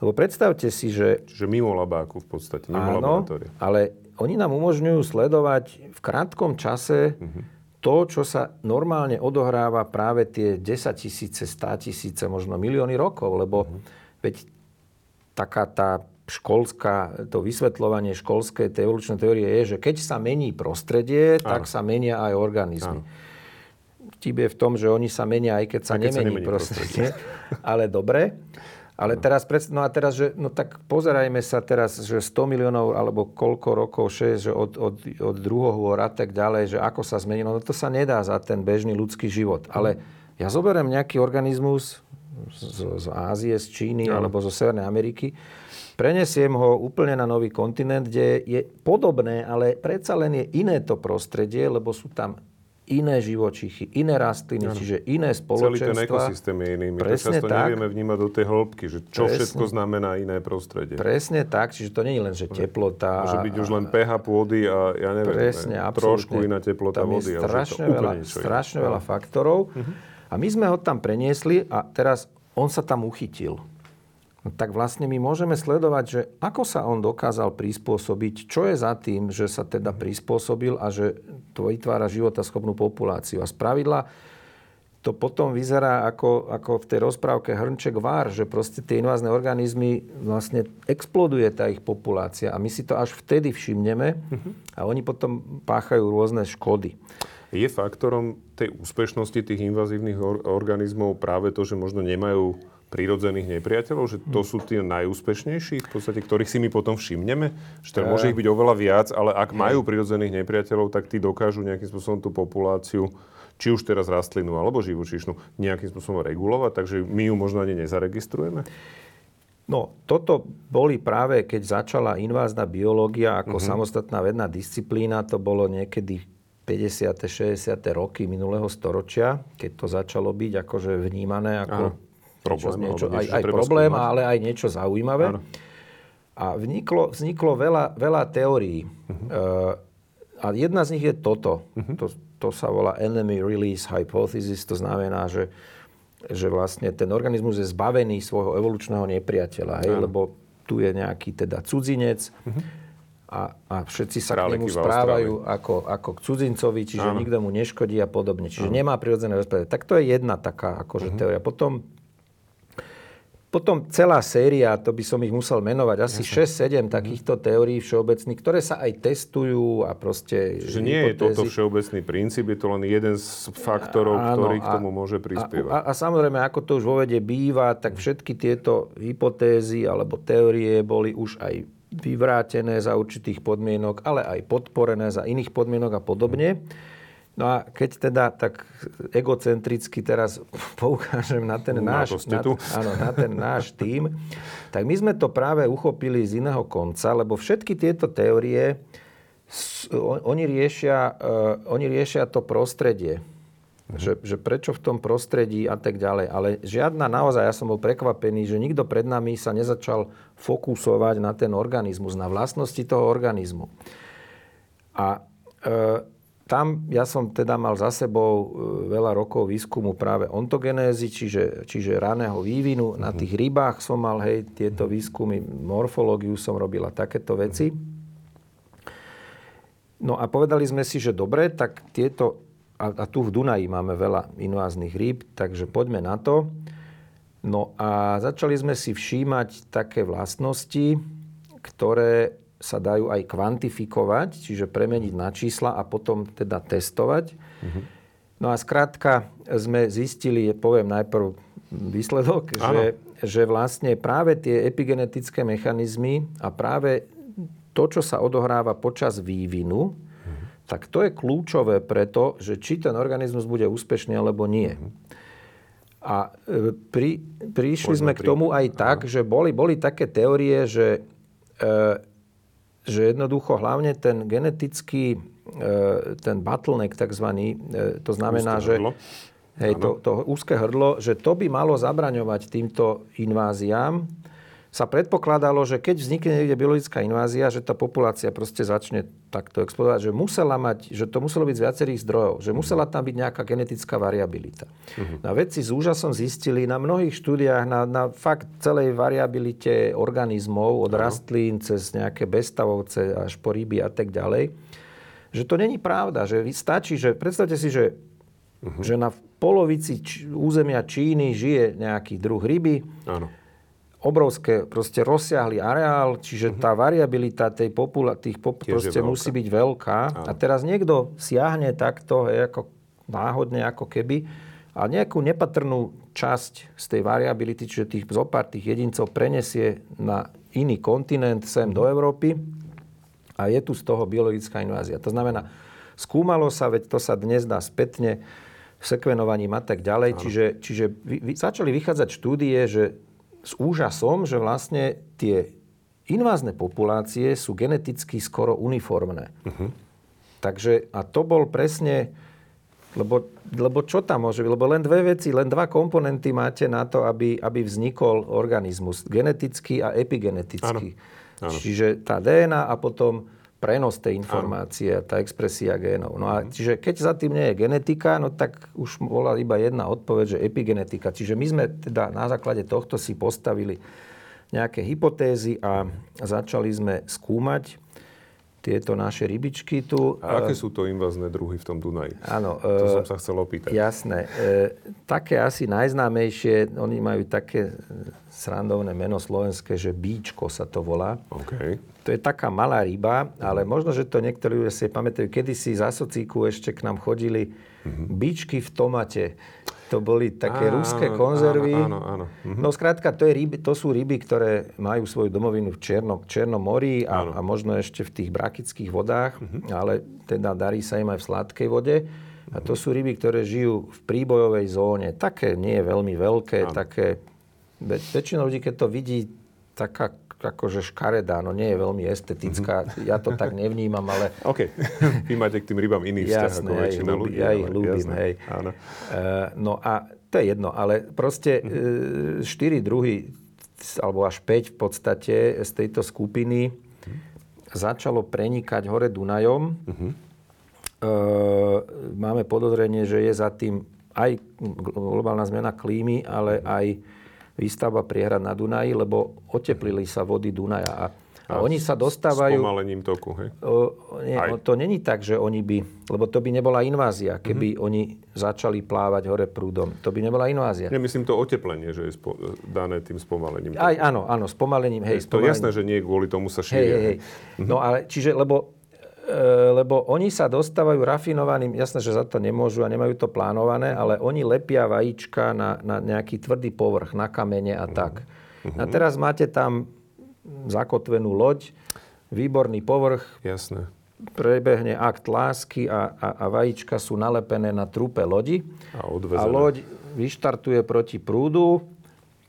Lebo predstavte si, že...
Čiže mimo labáku v podstate, mimo áno, laboratória.
ale oni nám umožňujú sledovať v krátkom čase uh-huh. to, čo sa normálne odohráva práve tie 10 tisíce, 100 tisíce, možno milióny rokov, lebo uh-huh. veď taká tá školská, to vysvetľovanie školskej tej evolučnej teórie je, že keď sa mení prostredie, Áno. tak sa menia aj organizmy. Vtip je v tom, že oni sa menia, aj keď sa, keď nemení, sa nemení prostredie. prostredie. Ale dobre. Ale teraz, no a teraz, že, no tak pozerajme sa teraz, že 100 miliónov alebo koľko rokov, 6, že od, od, od druhohôr a tak ďalej, že ako sa zmenilo, no to sa nedá za ten bežný ľudský život. Ale ja zoberiem nejaký organizmus z, z Ázie, z Číny no. alebo zo Severnej Ameriky, prenesiem ho úplne na nový kontinent, kde je podobné, ale predsa len je iné to prostredie, lebo sú tam iné živočichy, iné rastliny, ano. čiže iné spoločenstva.
Celý ten ekosystém je iný. My Presne to často tak. nevieme vnímať do tej hĺbky, že čo Presne. všetko znamená iné prostredie.
Presne tak, čiže to nie je len, že teplota.
Môže byť už len pH pôdy a ja neviem,
Presne,
ne, trošku iná teplota
tam
vody.
Je strašne veľa, strašne veľa faktorov. Uh-huh. A my sme ho tam preniesli a teraz on sa tam uchytil. No tak vlastne my môžeme sledovať, že ako sa on dokázal prispôsobiť, čo je za tým, že sa teda prispôsobil a že to vytvára životaschopnú populáciu. A spravidla to potom vyzerá ako, ako v tej rozprávke hrnček vár, že proste tie invázne organizmy vlastne exploduje tá ich populácia a my si to až vtedy všimneme a oni potom páchajú rôzne škody.
Je faktorom tej úspešnosti tých invazívnych organizmov práve to, že možno nemajú prírodzených nepriateľov, že to sú tie najúspešnejší, v podstate, ktorých si my potom všimneme? Že teda môže ich byť oveľa viac, ale ak majú prírodzených nepriateľov, tak tí dokážu nejakým spôsobom tú populáciu či už teraz rastlinu alebo živočíšnu, nejakým spôsobom regulovať, takže my ju možno ani nezaregistrujeme?
No, toto boli práve, keď začala invázna biológia ako uh-huh. samostatná vedná disciplína, to bolo niekedy 50. 60. roky minulého storočia, keď to začalo byť akože vnímané ako
problém,
niečo, niečo, aj, aj problém, skúmať. ale aj niečo zaujímavé. Áno. A vzniklo, vzniklo veľa, veľa teórií. Uh-huh. a jedna z nich je toto. Uh-huh. To, to sa volá enemy release hypothesis. To znamená, že, že vlastne ten organizmus je zbavený svojho evolučného nepriateľa. Hej? Lebo tu je nejaký teda cudzinec uh-huh. a, a všetci sa Králiky k nemu správajú ako, ako k cudzincovi, čiže Áno. nikto mu neškodí a podobne. Čiže Áno. nemá prirodzené rozprávanie. Tak to je jedna taká akože uh-huh. teória. Potom potom celá séria, to by som ich musel menovať, asi 6-7 takýchto teórií všeobecných, ktoré sa aj testujú a proste...
Že nie hypotézy. je toto všeobecný princíp, je to len jeden z faktorov, Áno, ktorý k tomu môže prispievať.
A, a, a samozrejme, ako to už vo vede býva, tak všetky tieto hypotézy alebo teórie boli už aj vyvrátené za určitých podmienok, ale aj podporené za iných podmienok a podobne. No a keď teda tak egocentricky teraz poukážem na ten, náš, na, áno, na ten náš tým, tak my sme to práve uchopili z iného konca, lebo všetky tieto teórie, oni riešia, uh, oni riešia to prostredie. Uh-huh. Že, že prečo v tom prostredí a tak ďalej. Ale žiadna naozaj, ja som bol prekvapený, že nikto pred nami sa nezačal fokusovať na ten organizmus, na vlastnosti toho organizmu. A uh, tam ja som teda mal za sebou e, veľa rokov výskumu práve ontogenézy, čiže, čiže raného vývinu. Na mhm. tých rybách som mal hej, tieto výskumy, morfológiu som robila takéto veci. No a povedali sme si, že dobre, tak tieto, a, a tu v Dunaji máme veľa inváznych rýb, takže poďme na to. No a začali sme si všímať také vlastnosti, ktoré sa dajú aj kvantifikovať, čiže premeniť na čísla a potom teda testovať. Mm-hmm. No a skrátka sme zistili, poviem najprv výsledok, že, že vlastne práve tie epigenetické mechanizmy a práve to, čo sa odohráva počas vývinu, mm-hmm. tak to je kľúčové preto, že či ten organizmus bude úspešný alebo nie. Mm-hmm. A e, pri, prišli Poďme sme k tomu aj tak, že boli, boli také teórie, že e, že jednoducho hlavne ten genetický, e, ten bottleneck takzvaný, e, to znamená, úzke že hrdlo. Hej, to, to úzke hrdlo, že to by malo zabraňovať týmto inváziám sa predpokladalo, že keď vznikne niekde biologická invázia, že tá populácia proste začne takto explodovať, že musela mať, že to muselo byť z viacerých zdrojov, že musela tam byť nejaká genetická variabilita. Uh-huh. A vedci s úžasom zistili na mnohých štúdiách, na, na fakt celej variabilite organizmov, od uh-huh. rastlín cez nejaké bestavovce až po ryby a tak ďalej, že to není pravda, že stačí, že predstavte si, že, uh-huh. že na polovici č- územia Číny žije nejaký druh ryby, Áno obrovské, proste rozsiahly areál, čiže uh-huh. tá variabilita tej popula- tých pop- proste musí byť veľká. Áno. A teraz niekto siahne takto, hej, ako náhodne, ako keby, a nejakú nepatrnú časť z tej variability, čiže tých zopár tých jedincov prenesie na iný kontinent sem do Európy a je tu z toho biologická invázia. To znamená, skúmalo sa, veď to sa dnes dá spätne sekvenovaním a tak ďalej. Čiže, čiže vy, vy, začali vychádzať štúdie, že s úžasom, že vlastne tie invázne populácie sú geneticky skoro uniformné. Uh-huh. Takže, a to bol presne, lebo, lebo čo tam môže byť? Lebo len dve veci, len dva komponenty máte na to, aby, aby vznikol organizmus. Genetický a epigenetický. Áno. Áno. Čiže tá DNA a potom prenos tej informácie, a tá expresia génov. No a čiže keď za tým nie je genetika, no tak už bola iba jedna odpoveď, že epigenetika. Čiže my sme teda na základe tohto si postavili nejaké hypotézy a začali sme skúmať tieto naše rybičky tu.
A aké sú to invazné druhy v tom Dunaji?
Áno.
To som sa chcel opýtať.
Jasné. E, také asi najznámejšie, oni majú také srandovné meno slovenské, že bíčko sa to volá.
Okay.
To je taká malá ryba, ale možno, že to niektorí ľudia si pamätajú. Kedysi za socíku ešte k nám chodili mm-hmm. bíčky v tomate. To boli také áno, ruské konzervy.
Áno, áno, áno. Mhm.
No skrátka, to, je ryby, to sú ryby, ktoré majú svoju domovinu v Černom, Černom mori a, a možno ešte v tých brakických vodách, uh-huh. ale teda darí sa im aj v sladkej vode. A to sú ryby, ktoré žijú v príbojovej zóne. Také nie je veľmi veľké, áno. také... Väčšina ľudí, keď to vidí, taká akože škaredá, no nie je veľmi estetická. Mm-hmm. Ja to tak nevnímam, ale...
OK. Vy máte k tým rybám iný vzťah
jasné, ako väčšina ľudí. Ja ich ľúbim, hej. Áno. Uh, no a to je jedno, ale proste mm-hmm. štyri druhy, alebo až 5 v podstate z tejto skupiny mm-hmm. začalo prenikať hore Dunajom. Mm-hmm. Uh, máme podozrenie, že je za tým aj globálna zmena klímy, ale aj výstavba priehrad na Dunaji, lebo oteplili sa vody Dunaja. A, A, a oni sa dostávajú...
S pomalením toku, hej?
O, nie, o, to není tak, že oni by... Lebo to by nebola invázia, keby mm-hmm. oni začali plávať hore prúdom. To by nebola invázia.
Nemyslím to oteplenie, že je spo, dané tým spomalením.
Aj, áno, áno, spomalením. Hej,
spomalením. To je jasné, že nie kvôli tomu sa šíria.
Hej, hej, hej. Mm-hmm. No ale, čiže, lebo lebo oni sa dostávajú rafinovaným, jasné, že za to nemôžu a nemajú to plánované, ale oni lepia vajíčka na, na nejaký tvrdý povrch, na kamene a tak. Uh-huh. A teraz máte tam zakotvenú loď, výborný povrch.
Jasné.
Prebehne akt lásky a, a, a vajíčka sú nalepené na trupe lodi.
A,
a loď vyštartuje proti prúdu.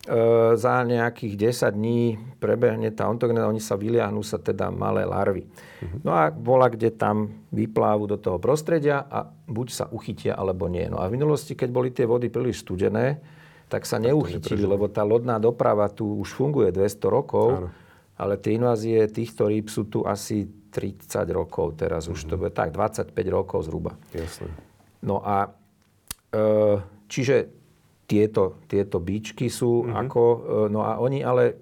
E, za nejakých 10 dní prebehne tá ontogenéza, oni sa vyliahnú sa teda malé larvy. Uh-huh. No a bola, kde tam vyplávu do toho prostredia a buď sa uchytia, alebo nie. No a v minulosti, keď boli tie vody príliš studené, tak sa tak neuchytili, lebo tá lodná doprava tu už funguje 200 rokov. Áno ale tie invázie týchto rýb sú tu asi 30 rokov teraz, už mm-hmm. to bude tak, 25 rokov zhruba.
Jasne.
No a e, čiže tieto, tieto bíčky sú mm-hmm. ako, e, no a oni ale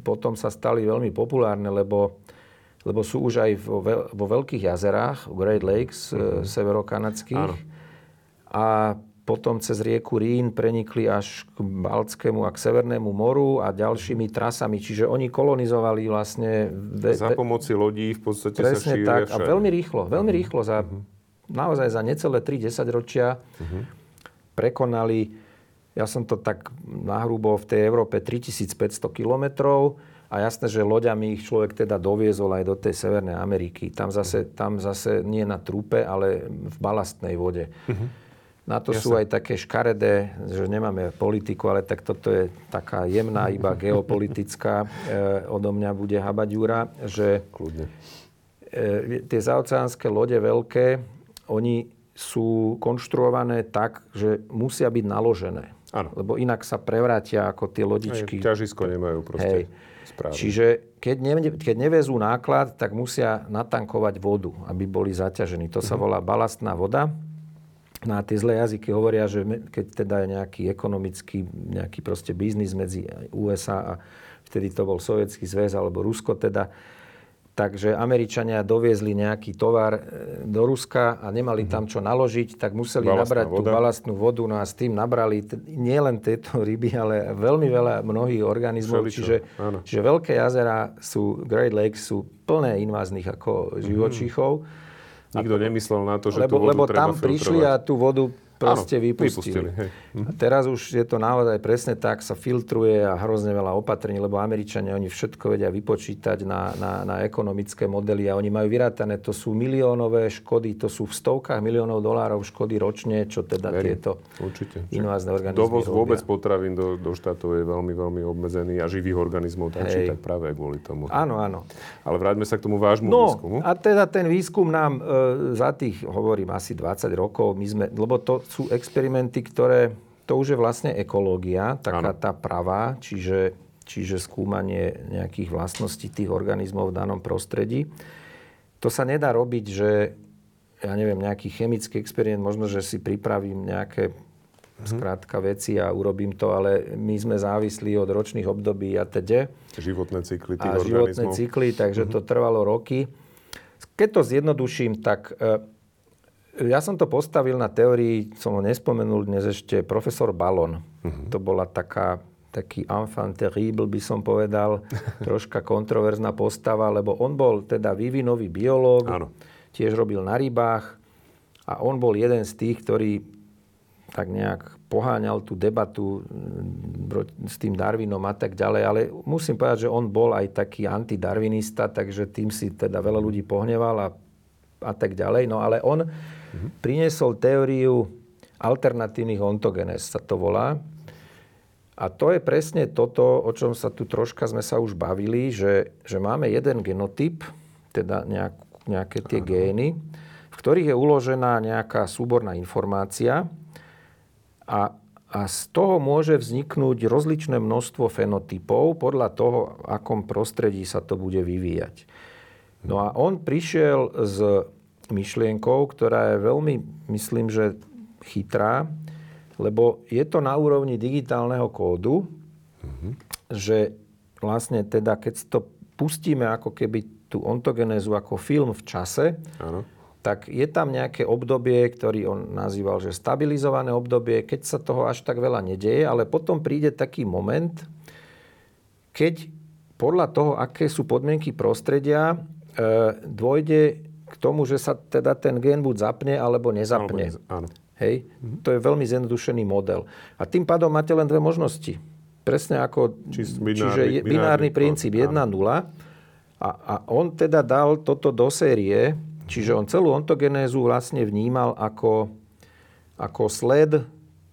potom sa stali veľmi populárne, lebo, lebo sú už aj vo, vo veľkých jazerách, Great Lakes, mm-hmm. severokanadských. Áno. A potom cez rieku Rín prenikli až k Baltskému a k Severnému moru a ďalšími trasami. Čiže oni kolonizovali vlastne...
Ve, za pomoci lodí v podstate sa šíria tak.
Všade. A veľmi rýchlo, veľmi uh-huh. rýchlo. Za, uh-huh. Naozaj za necelé 3 ročia uh-huh. Prekonali, ja som to tak nahrubo v tej Európe 3500 kilometrov a jasné, že loďami ich človek teda doviezol aj do tej Severnej Ameriky. Tam zase, tam zase nie na trúpe, ale v balastnej vode. Uh-huh. Na to ja sú aj také škaredé, že nemáme politiku, ale tak toto je taká jemná, iba geopolitická. E, odo mňa bude habať že
Kľudne.
E, tie zaoceánske lode veľké, oni sú konštruované tak, že musia byť naložené.
Ano.
Lebo inak sa prevrátia ako tie lodičky.
Aj, ťažisko nemajú proste
Hej. správne. Čiže keď, ne, keď nevezú náklad, tak musia natankovať vodu, aby boli zaťažení. To sa mhm. volá balastná voda. No a tie zlé jazyky hovoria, že keď teda je nejaký ekonomický, nejaký proste biznis medzi USA a vtedy to bol Sovietský zväz alebo Rusko teda, takže Američania doviezli nejaký tovar e, do Ruska a nemali tam čo naložiť, tak museli Balastná nabrať voda. tú balastnú vodu. No a s tým nabrali nielen tieto ryby, ale veľmi veľa mnohých organizmov. Čiže, čiže veľké jazera sú, Great Lakes sú plné inváznych ako živočíchov. Mm.
Nikto nemyslel na to, že
lebo,
tú vodu
lebo
treba
tam prišli a tú vodu proste Áno, vypustili. vypustili hej. A teraz už je to naozaj presne tak, sa filtruje a hrozne veľa opatrení, lebo Američania, oni všetko vedia vypočítať na, na, na ekonomické modely a oni majú vyrátané, to sú miliónové škody, to sú v stovkách miliónov dolárov škody ročne, čo teda Verím, tieto určite. invázne organizmy
Dovoz robia. vôbec potravín do, do štátov je veľmi, veľmi obmedzený a živých organizmov takže tak práve kvôli tomu.
Áno, áno.
Ale vráťme sa k tomu vášmu
no,
výskumu.
a teda ten výskum nám e, za tých, hovorím, asi 20 rokov, my sme, lebo to sú experimenty, ktoré, to už je vlastne ekológia, taká ano. tá pravá, čiže, čiže skúmanie nejakých vlastností tých organizmov v danom prostredí. To sa nedá robiť, že ja neviem, nejaký chemický experiment, možno, že si pripravím nejaké mm-hmm. skrátka veci a urobím to, ale my sme závislí od ročných období a teda.
Životné cykly tých
a organizmov. životné cykly, takže mm-hmm. to trvalo roky. Keď to zjednoduším, tak e, ja som to postavil na teórii, som ho nespomenul dnes ešte, profesor Balon. Uh-huh. To bola taká, taký enfant terrible, by som povedal, troška kontroverzná postava, lebo on bol teda vývinový biológ, Áno. tiež robil na rybách a on bol jeden z tých, ktorý tak nejak poháňal tú debatu mm, s tým Darwinom a tak ďalej, ale musím povedať, že on bol aj taký antidarwinista, takže tým si teda veľa ľudí pohneval a, a tak ďalej. No ale on mm-hmm. priniesol teóriu alternatívnych ontogenes, sa to volá. A to je presne toto, o čom sa tu troška sme sa už bavili, že, že máme jeden genotyp, teda nejak, nejaké tie Aha. gény, v ktorých je uložená nejaká súborná informácia a, a z toho môže vzniknúť rozličné množstvo fenotypov podľa toho, akom prostredí sa to bude vyvíjať. No a on prišiel s myšlienkou, ktorá je veľmi, myslím, že chytrá, lebo je to na úrovni digitálneho kódu, mm-hmm. že vlastne teda, keď si to pustíme ako keby tú ontogenézu ako film v čase,
Áno.
tak je tam nejaké obdobie, ktorý on nazýval, že stabilizované obdobie, keď sa toho až tak veľa nedeje, ale potom príde taký moment, keď podľa toho, aké sú podmienky prostredia, e, dôjde k tomu, že sa teda ten gen buď zapne, alebo nezapne.
Alebo nez- áno.
Hej? To je veľmi zjednodušený model. A tým pádom máte len dve možnosti. Presne ako...
Čist
čiže
binárny-
je, binárny
binárny
princíp
kód,
1-0. A, a on teda dal toto do série, čiže on celú ontogenézu vlastne vnímal ako, ako sled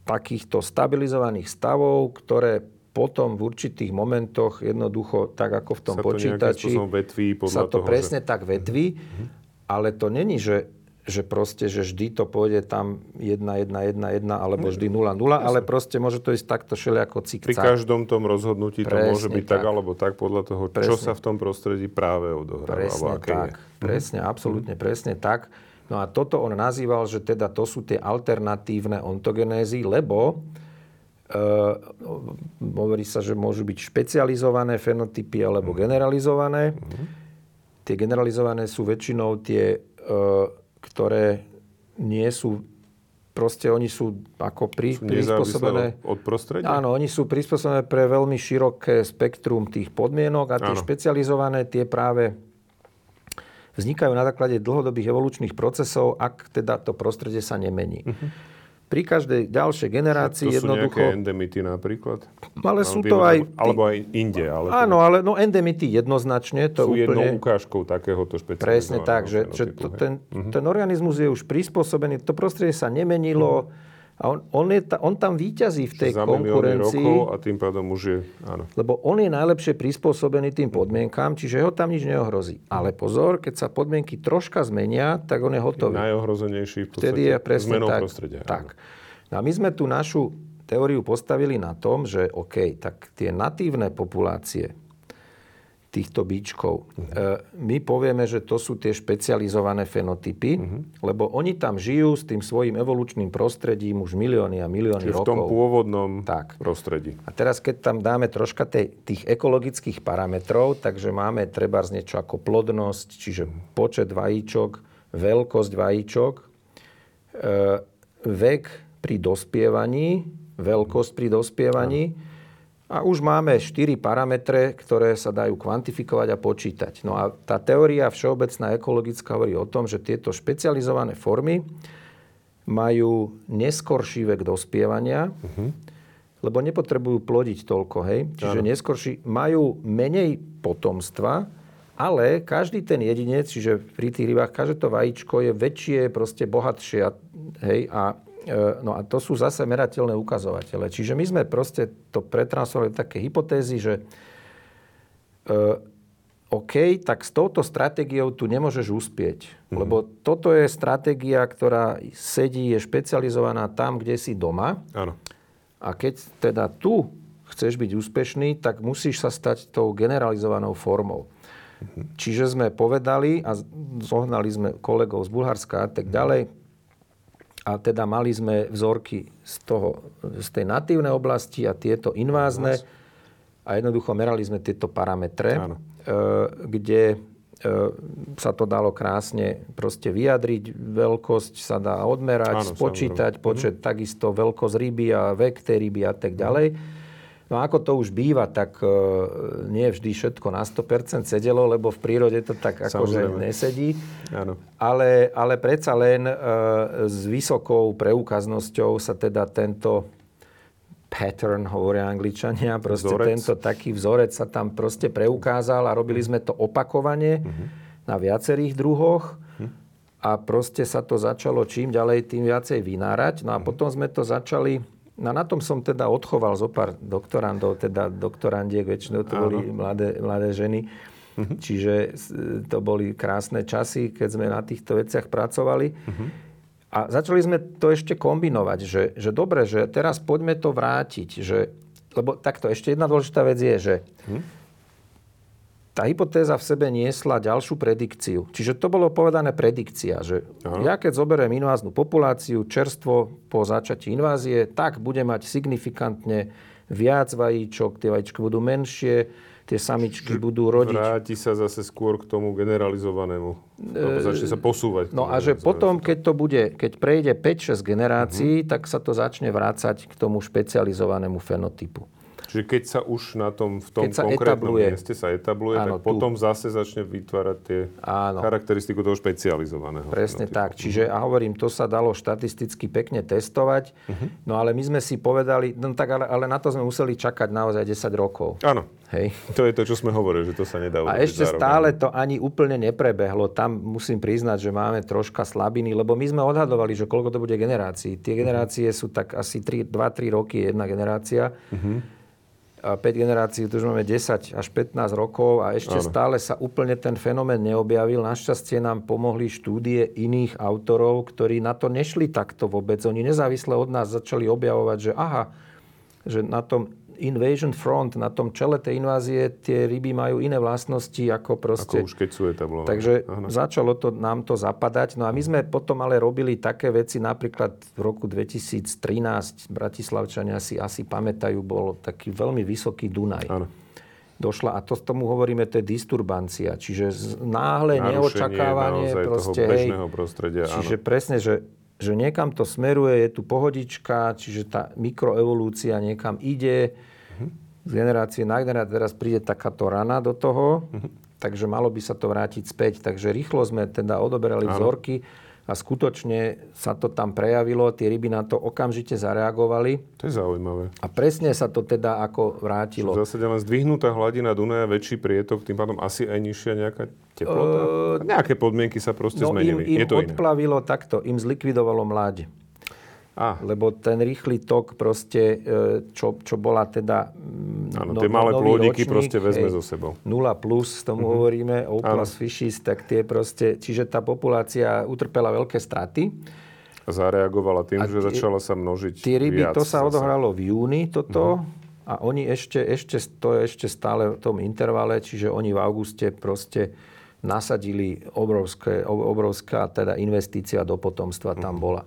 takýchto stabilizovaných stavov, ktoré potom v určitých momentoch jednoducho, tak ako v tom
Sa
počítači,
vetví podľa
sa to
toho,
presne
že...
tak vetví, ale to není, že, že proste, že vždy to pôjde tam 1, 1, 1, 1, alebo vždy 0, 0, ale proste môže to ísť takto všelijako
Pri
cikcak.
každom tom rozhodnutí to
Presne
môže byť tak.
tak.
alebo tak podľa toho, čo
Presne.
sa v tom prostredí práve odohráva.
Presne
alebo aké
tak.
Je. Mhm.
Presne, absolútne presne tak. No a toto on nazýval, že teda to sú tie alternatívne ontogenézy, lebo Uh, hovorí sa, že môžu byť špecializované fenotypy alebo generalizované. Tie generalizované sú väčšinou tie, uh, ktoré nie sú, proste oni sú ako pri,
Sú
prispôsobené...
od prostredia?
Áno, oni sú prispôsobené pre veľmi široké spektrum tých podmienok a tie
Áno.
špecializované, tie práve vznikajú na základe dlhodobých evolučných procesov, ak teda to prostredie sa nemení. Pri každej ďalšej generácii
to sú
jednoducho...
nejaké endemity napríklad?
Ale sú to aj...
Alebo aj inde. Ale
Áno, ale no endemity jednoznačne, to
sú jednou
úplne...
ukážkou takéhoto špecializovaného
Presne tak, že, že to,
fenotypu, hej.
ten, ten organizmus je už prispôsobený, to prostredie sa nemenilo a on, on, je ta, on tam výťazí v tej
Za
konkurencii.
rokov a tým pádom už je... Áno.
Lebo on je najlepšie prispôsobený tým podmienkám, čiže ho tam nič neohrozí. Ale pozor, keď sa podmienky troška zmenia, tak on je hotový.
Najohrozenejší v podstate
Vtedy je presne
zmenou
tak.
prostredia.
tak. No a my sme tu našu teóriu postavili na tom, že OK, tak tie natívne populácie týchto bíčkov, e, my povieme, že to sú tie špecializované fenotypy, lebo oni tam žijú s tým svojim evolučným prostredím už milióny a milióny
Čiže v
rokov.
tom pôvodnom
Tak.
prostredí.
A teraz, keď tam dáme troška tej, tých ekologických parametrov, takže máme treba niečo ako plodnosť, čiže počet vajíčok, veľkosť vajíčok, e, vek pri dospievaní, veľkosť pri dospievaní a už máme 4 parametre, ktoré sa dajú kvantifikovať a počítať. No a tá teória všeobecná ekologická hovorí o tom, že tieto špecializované formy majú neskorší vek dospievania, lebo nepotrebujú plodiť toľko, hej? Čiže neskorší, majú menej potomstva, ale každý ten jedinec, čiže pri tých rybách, každé to vajíčko je väčšie, proste bohatšie, hej? A, no a to sú zase merateľné ukazovatele. Čiže my sme proste to pretransformovali do také hypotézy, že e, OK, tak s touto stratégiou tu nemôžeš uspieť. Lebo toto je stratégia, ktorá sedí, je špecializovaná tam, kde si doma.
Áno.
A keď teda tu chceš byť úspešný, tak musíš sa stať tou generalizovanou formou. Čiže sme povedali a zohnali sme kolegov z Bulharska a tak ďalej. A teda mali sme vzorky z, toho, z tej natívnej oblasti a tieto invázne. A jednoducho merali sme tieto parametre,
Áno.
e, kde e, sa to dalo krásne proste vyjadriť. Veľkosť sa dá odmerať,
Áno,
spočítať, počet, takisto veľkosť ryby a vek tej ryby a tak ďalej. No ako to už býva, tak e, nie vždy všetko na 100% sedelo, lebo v prírode to tak akože nesedí.
Áno.
Ale, ale predsa len e, s vysokou preukaznosťou sa teda tento pattern, hovoria angličania, proste
Vzorec.
tento taký vzorec sa tam proste preukázal a robili sme to opakovane na viacerých druhoch a proste sa to začalo čím ďalej, tým viacej vynárať. No a potom sme to začali, no na tom som teda odchoval zo pár doktorandov, teda doktorandiek, väčšinou to boli mladé, mladé ženy. Čiže s- to boli krásne časy, keď sme na týchto veciach pracovali. A začali sme to ešte kombinovať, že, že dobre, že teraz poďme to vrátiť, že, lebo takto, ešte jedna dôležitá vec je, že tá hypotéza v sebe niesla ďalšiu predikciu. Čiže to bolo povedané predikcia, že ja keď zoberiem inváznú populáciu čerstvo po začatí invázie, tak bude mať signifikantne viac vajíčok, tie vajíčka budú menšie, tie samičky budú rodiť.
Vráti sa zase skôr k tomu generalizovanému. Alebo začne sa posúvať.
No a že potom, keď to bude, keď prejde 5-6 generácií, uh-huh. tak sa to začne vrácať k tomu špecializovanému fenotypu.
Čiže keď sa už na tom, v tom sa konkrétnom etabluje, mieste sa etabluje, áno, tak potom tu. zase začne vytvárať tie áno. charakteristiku toho špecializovaného.
Presne tak. Čiže a hovorím, to sa dalo štatisticky pekne testovať. Uh-huh. No ale my sme si povedali, no tak ale, ale na to sme museli čakať naozaj 10 rokov.
Áno. Hej. To je to, čo sme hovorili, že to sa nedá
A ešte zároveň. stále to ani úplne neprebehlo. Tam musím priznať, že máme troška slabiny, lebo my sme odhadovali, že koľko to bude generácií. Tie generácie uh-huh. sú tak asi 2-3 roky jedna generácia. Uh-huh 5 generácií, tu už máme 10 až 15 rokov a ešte ano. stále sa úplne ten fenomén neobjavil. Našťastie nám pomohli štúdie iných autorov, ktorí na to nešli takto vôbec. Oni nezávisle od nás začali objavovať, že aha, že na tom invasion front, na tom čele tej invázie, tie ryby majú iné vlastnosti ako proste...
Ako už keď sú etablované.
Takže Aha. začalo to nám to zapadať. No a my sme potom ale robili také veci, napríklad v roku 2013 Bratislavčania si asi pamätajú, bol taký veľmi vysoký Dunaj. Áno došla, a to tomu hovoríme, to je disturbancia. Čiže náhle, Narušenie neočakávanie, proste, hej,
prostredia.
Čiže áno. presne, že že niekam to smeruje, je tu pohodička, čiže tá mikroevolúcia niekam ide, z generácie na generáciu teraz príde takáto rana do toho, takže malo by sa to vrátiť späť. Takže rýchlo sme teda odoberali ano. vzorky a skutočne sa to tam prejavilo, tie ryby na to okamžite zareagovali.
To je zaujímavé.
A presne sa to teda ako vrátilo.
V zásade len zdvihnutá hladina Dunaja, väčší prietok, tým pádom asi aj nižšia nejaká teplota? Uh, Nejaké podmienky sa proste no zmenili.
Im, im Je to odplavilo iné. takto, im zlikvidovalo mláď. Ah. Lebo ten rýchly tok proste, e, čo, čo bola teda
mm, Áno, no, tie malé plôdiky proste vezme so sebou.
0 plus, tomu uh-huh. hovoríme, O plus fishes, tak tie proste, čiže tá populácia utrpela veľké straty.
A zareagovala tým, a že tie, začala sa množiť
Tie ryby, viac to sa odohralo v júni toto, uh-huh. a oni ešte, ešte, to je ešte stále v tom intervale, čiže oni v auguste proste nasadili obrovské, obrovská teda investícia do potomstva tam bola.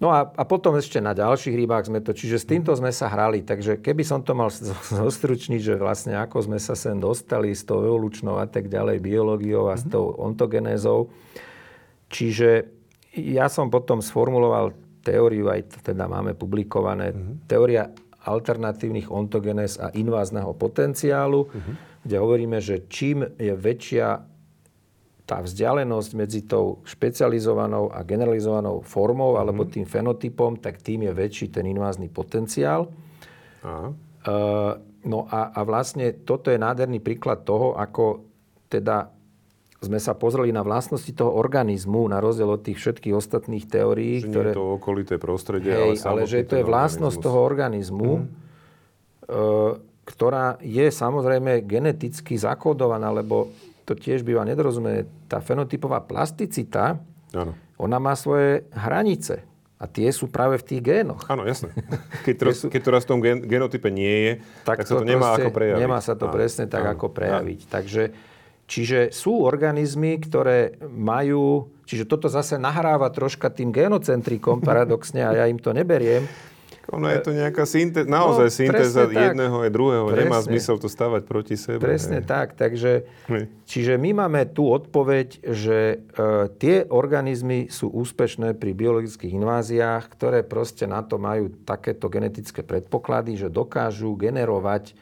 No a, a potom ešte na ďalších rybách sme to, čiže s týmto sme sa hrali. Takže keby som to mal zostručniť, že vlastne ako sme sa sem dostali s tou evolučnou a tak ďalej, biológiou a s mhm. tou ontogenézou. Čiže ja som potom sformuloval teóriu, aj teda máme publikované, uh-huh. teória alternatívnych ontogenéz a invázneho potenciálu, uh-huh. kde hovoríme, že čím je väčšia tá vzdialenosť medzi tou špecializovanou a generalizovanou formou mm-hmm. alebo tým fenotypom, tak tým je väčší ten invázny potenciál. Aha. Uh, no a, a vlastne toto je nádherný príklad toho, ako teda sme sa pozreli na vlastnosti toho organizmu, na rozdiel od tých všetkých ostatných teórií.
Že ktoré... nie je to okolité prostredie,
hej, ale, ale že to je vlastnosť organizmus. toho organizmu, mm. uh, ktorá je samozrejme geneticky zakódovaná, lebo to tiež býva nedorozumieť, tá fenotypová plasticita, ano. ona má svoje hranice. A tie sú práve v tých génoch.
Áno, jasné. Keď to, sú... keď to raz v tom gen, genotype nie je, tak, tak sa to, to nemá ako prejaviť.
Nemá sa to áno. presne tak áno. ako prejaviť. Áno. Takže, čiže sú organizmy, ktoré majú... Čiže toto zase nahráva troška tým genocentrikom paradoxne a ja im to neberiem
ono je to nejaká syntéza, naozaj no, syntéza jedného aj druhého. Presne. Nemá zmysel to stavať proti sebe.
Presne hej. tak. Takže, čiže my máme tú odpoveď, že e, tie organizmy sú úspešné pri biologických inváziách, ktoré proste na to majú takéto genetické predpoklady, že dokážu generovať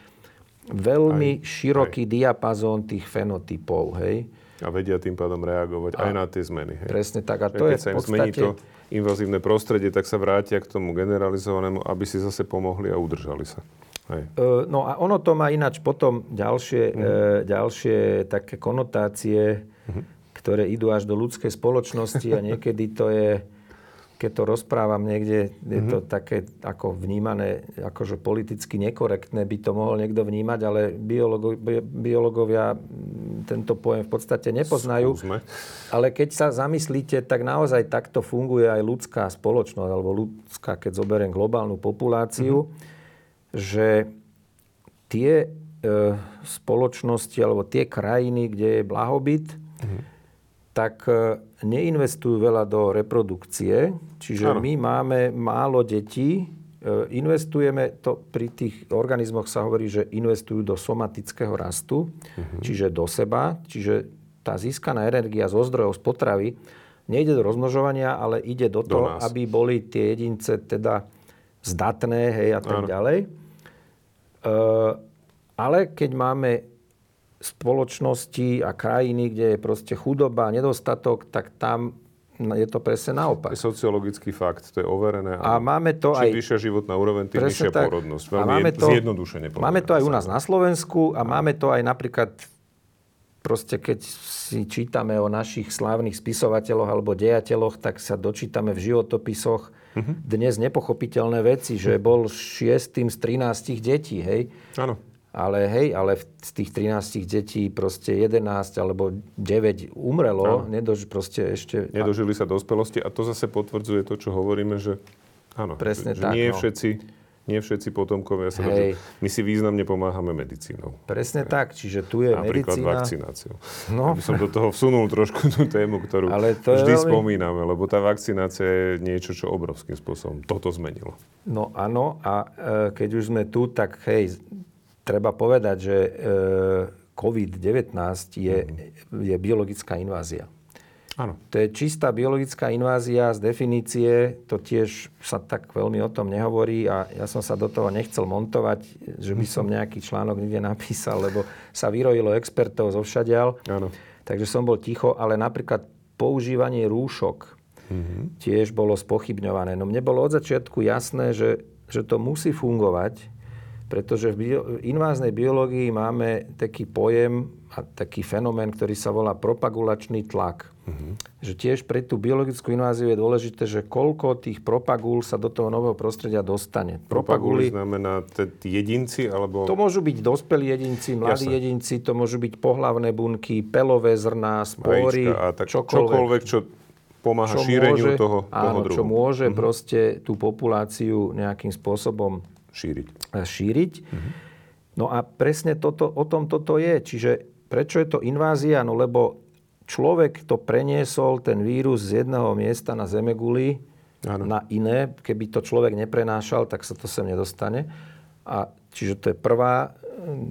veľmi aj, široký aj. diapazón tých fenotypov. Hej.
A vedia tým pádom reagovať a, aj na tie zmeny. Hej.
Presne tak. A to je v podstate... to
invazívne prostredie, tak sa vrátia k tomu generalizovanému, aby si zase pomohli a udržali sa. Hej.
E, no a ono to má ináč potom ďalšie, mm. e, ďalšie také konotácie, mm. ktoré idú až do ľudskej spoločnosti a niekedy to je keď to rozprávam niekde, je to mm-hmm. také ako vnímané, akože politicky nekorektné by to mohol niekto vnímať, ale biologo, biológovia tento pojem v podstate nepoznajú. Skúsme. Ale keď sa zamyslíte, tak naozaj takto funguje aj ľudská spoločnosť, alebo ľudská, keď zoberiem globálnu populáciu, mm-hmm. že tie e, spoločnosti alebo tie krajiny, kde je blahobyt, mm-hmm tak e, neinvestujú veľa do reprodukcie. Čiže ano. my máme málo detí investujeme, to pri tých organizmoch sa hovorí, že investujú do somatického rastu, uh-huh. čiže do seba, čiže tá získaná energia zo zdrojov z potravy nejde do rozmnožovania, ale ide do, do toho, nás. aby boli tie jedince teda zdatné hej, a tak Áno. ďalej. E, ale keď máme spoločnosti a krajiny, kde je proste chudoba, nedostatok, tak tam je to presne naopak.
Je sociologický fakt, to je overené.
A máme to
Čím
aj...
vyššia životná úroveň, tým vyššia tak, porodnosť. Veľmi a máme to, zjednodušene povedané.
Máme to aj u nás na Slovensku a máme to aj napríklad proste keď si čítame o našich slávnych spisovateľoch alebo dejateľoch, tak sa dočítame v životopisoch uh-huh. dnes nepochopiteľné veci, že bol šiestým z 13 detí, hej?
Áno.
Ale hej, ale z tých 13 detí proste 11 alebo 9 umrelo, nedož, proste ešte...
Nedožili sa dospelosti a to zase potvrdzuje to, čo hovoríme, že áno,
Presne
že
tak,
nie
no.
všetci nie všetci potomkovia sa Hej. My si významne pomáhame medicínou.
Presne Hej. tak, čiže tu je
Napríklad
medicína...
vakcináciou. No. Aby som do toho vsunul trošku tú tému, ktorú Ale to vždy veľmi... spomíname, lebo tá vakcinácia je niečo, čo obrovským spôsobom toto zmenilo.
No áno, a e, keď už sme tu, tak hej, treba povedať, že e, COVID-19 je, mm. je biologická invázia.
Áno.
To je čistá biologická invázia z definície, to tiež sa tak veľmi o tom nehovorí a ja som sa do toho nechcel montovať, že by som nejaký článok nikde napísal, lebo sa vyrojilo expertov zo všadial.
Áno.
Takže som bol ticho, ale napríklad používanie rúšok mm-hmm. tiež bolo spochybňované. No mne bolo od začiatku jasné, že, že to musí fungovať, pretože v inváznej biológii máme taký pojem a taký fenomén, ktorý sa volá propagulačný tlak. Uh-huh. Že tiež pre tú biologickú inváziu je dôležité, že koľko tých propagúl sa do toho nového prostredia dostane.
Propagúly znamená tí jedinci? Alebo...
To môžu byť dospelí jedinci, mladí Jasne. jedinci, to môžu byť pohlavné bunky, pelové zrná, spory,
a tak čokoľvek. čokoľvek, čo pomáha čo šíreniu môže, toho,
áno,
toho druhu.
čo môže uh-huh. proste tú populáciu nejakým spôsobom
šíriť.
šíriť. Uh-huh. No a presne toto, o tom toto je. Čiže prečo je to invázia? No lebo človek to preniesol, ten vírus z jedného miesta na Zemeguli ano. na iné. Keby to človek neprenášal, tak sa to sem nedostane. A čiže to je prvá,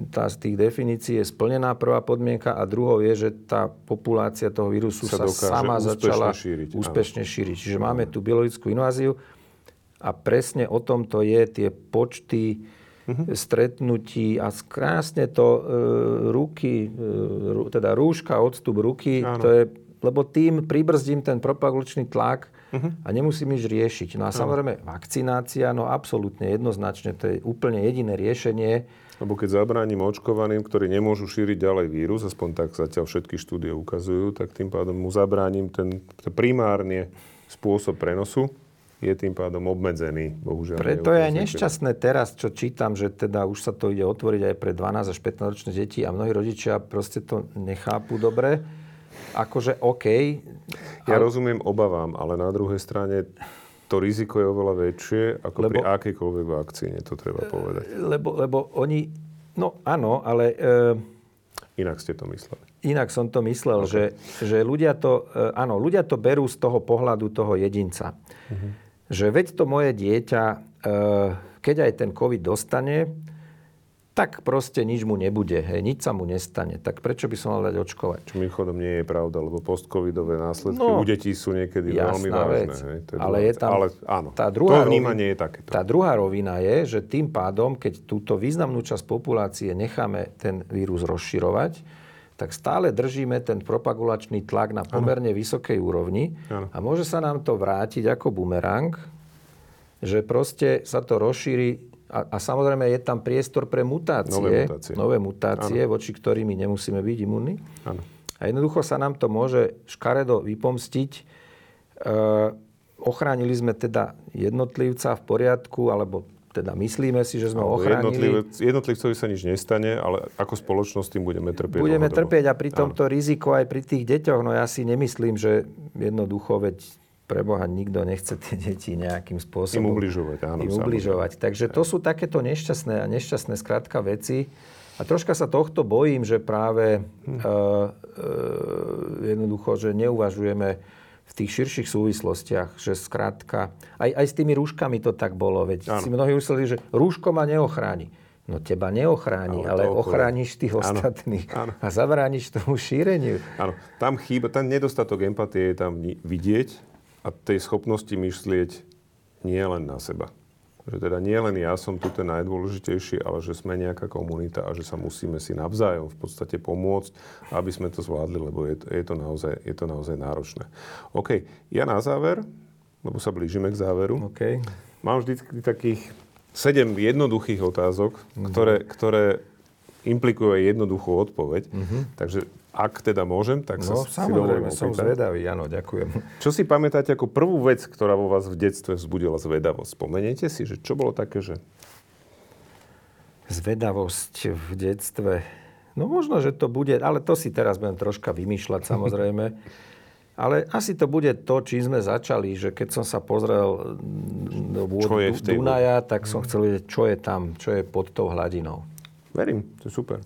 tá z tých definícií je splnená prvá podmienka a druhou je, že tá populácia toho vírusu sa, sa sama začala
šíriť.
úspešne šíriť. Čiže máme tú biologickú inváziu a presne o tom to je, tie počty uh-huh. stretnutí a krásne to e, ruky, e, teda rúška, odstup ruky, Áno. to je, lebo tým pribrzdím ten propagulačný tlak uh-huh. a nemusím nič riešiť. No a samozrejme vakcinácia, no absolútne jednoznačne, to je úplne jediné riešenie.
Lebo keď zabránim očkovaným, ktorí nemôžu šíriť ďalej vírus, aspoň tak zatiaľ všetky štúdie ukazujú, tak tým pádom mu zabránim ten, ten primárne spôsob prenosu je tým pádom obmedzený, bohužiaľ.
Preto je aj nešťastné teraz, čo čítam, že teda už sa to ide otvoriť aj pre 12 až 15 ročné deti a mnohí rodičia proste to nechápu dobre. Akože OK.
Ja ale... rozumiem obavám, ale na druhej strane to riziko je oveľa väčšie ako lebo, pri akejkoľvek vakcíne, to treba povedať.
Lebo, lebo oni, no áno, ale...
E, Inak ste to mysleli.
Inak som to myslel, okay. že, že ľudia to, e, áno, ľudia to berú z toho pohľadu toho jedinca. Uh-huh že veď to moje dieťa, e, keď aj ten COVID dostane, tak proste nič mu nebude, hej, nič sa mu nestane. Tak prečo by som mal dať očkovať?
Čo mimochodom nie je pravda, lebo post-covidové následky no, u detí sú niekedy veľmi vážne. Vec. Hej, to je
ale je tam,
ale áno,
tá druhá
to vnímanie rovina, je takéto.
Tá druhá rovina je, že tým pádom, keď túto významnú časť populácie necháme ten vírus rozširovať, tak stále držíme ten propagulačný tlak na pomerne ano. vysokej úrovni ano. a môže sa nám to vrátiť ako bumerang, že proste sa to rozšíri a, a samozrejme je tam priestor pre mutácie, nové mutácie, nové mutácie voči ktorými nemusíme byť imunní.
Ano.
A jednoducho sa nám to môže škaredo vypomstiť. E, ochránili sme teda jednotlivca v poriadku, alebo teda myslíme si, že sme ho ochránili.
Jednotlivcovi sa nič nestane, ale ako spoločnosť tým budeme trpieť.
Budeme trpieť a pri tomto áno. riziko aj pri tých deťoch, no ja si nemyslím, že jednoducho, veď pre Boha nikto nechce tie deti nejakým spôsobom...
Im ubližovať, áno.
Im ubližovať. Takže to sú takéto nešťastné a nešťastné skrátka veci. A troška sa tohto bojím, že práve hm. uh, uh, jednoducho, že neuvažujeme tých širších súvislostiach, že skrátka, aj, aj s tými rúškami to tak bolo, veď ano. si mnohí mysleli, že rúško ma neochráni. No teba neochráni, ale, ale ochrániš tých ostatných áno. a zabrániš tomu šíreniu.
Áno, tam chýba, ten nedostatok empatie je tam vidieť a tej schopnosti myslieť nie len na seba. Že teda nie len ja som tu ten najdôležitejší, ale že sme nejaká komunita a že sa musíme si navzájom v podstate pomôcť, aby sme to zvládli, lebo je, je, to, naozaj, je to naozaj náročné. OK, ja na záver, lebo sa blížime k záveru,
okay.
mám vždy takých sedem jednoduchých otázok, mm-hmm. ktoré, ktoré implikujú aj jednoduchú odpoveď. Mm-hmm. Takže ak teda môžem, tak
no,
sa
samozrejme, som zvedavý, áno, ďakujem.
Čo si pamätáte ako prvú vec, ktorá vo vás v detstve vzbudila zvedavosť? Spomeniete si, že čo bolo také, že...
Zvedavosť v detstve... No možno, že to bude, ale to si teraz budem troška vymýšľať samozrejme. Ale asi to bude to, čím sme začali, že keď som sa pozrel do vôd Dunaja, tak som chcel vedieť, čo je tam, čo je pod tou hladinou.
Verím, to je super.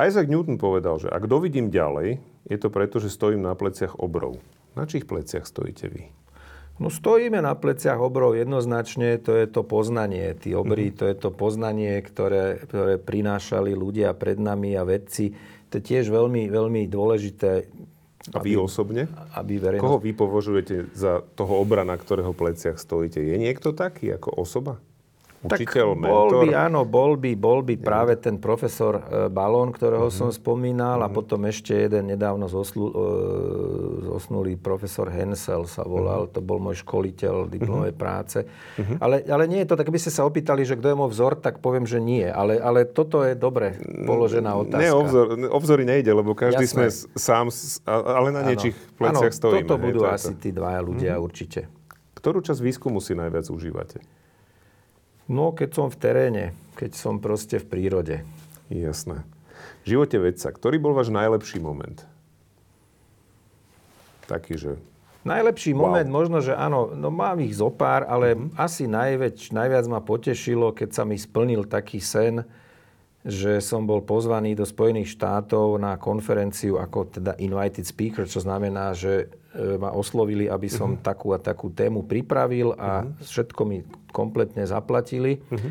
Isaac Newton povedal, že ak dovidím ďalej, je to preto, že stojím na pleciach obrov. Na čích pleciach stojíte vy?
No stojíme na pleciach obrov jednoznačne, to je to poznanie. Tí obry, mm-hmm. to je to poznanie, ktoré, ktoré prinášali ľudia pred nami a vedci. To je tiež veľmi, veľmi dôležité.
A vy aby, osobne?
Aby verejnosť...
Koho vy považujete za toho obra, na ktorého pleciach stojíte? Je niekto taký ako osoba? Učiteľ,
tak bol by, áno, bol by, bol by práve ten profesor e, Balón, ktorého uh-huh. som spomínal uh-huh. a mhm. potom ešte jeden nedávno zoslu, uh, zosnulý profesor Hensel sa volal, uh-huh. to bol môj školiteľ diplomovej uh-huh. práce. Uh-huh. Ale, ale nie je to, tak by ste sa opýtali, že kto je môj vzor, tak poviem, že nie. Ale, ale toto je dobre položená otázka.
Nie, obzor, obzory nejde, lebo každý Jasné. sme sám, ale na niečích pleciach stojíme.
toto budú hej, asi tí dvaja ľudia uh-huh. určite.
Ktorú časť výskumu si najviac užívate?
No, keď som v teréne, keď som proste v prírode.
Jasné. V živote vedca, ktorý bol váš najlepší moment? Taký, že...
Najlepší wow. moment, možno, že áno, no mám ich zo pár, ale mm-hmm. asi najväč, najviac ma potešilo, keď sa mi splnil taký sen, že som bol pozvaný do Spojených štátov na konferenciu ako teda invited speaker, čo znamená, že e, ma oslovili, aby som uh-huh. takú a takú tému pripravil a uh-huh. všetko mi kompletne zaplatili. Uh-huh.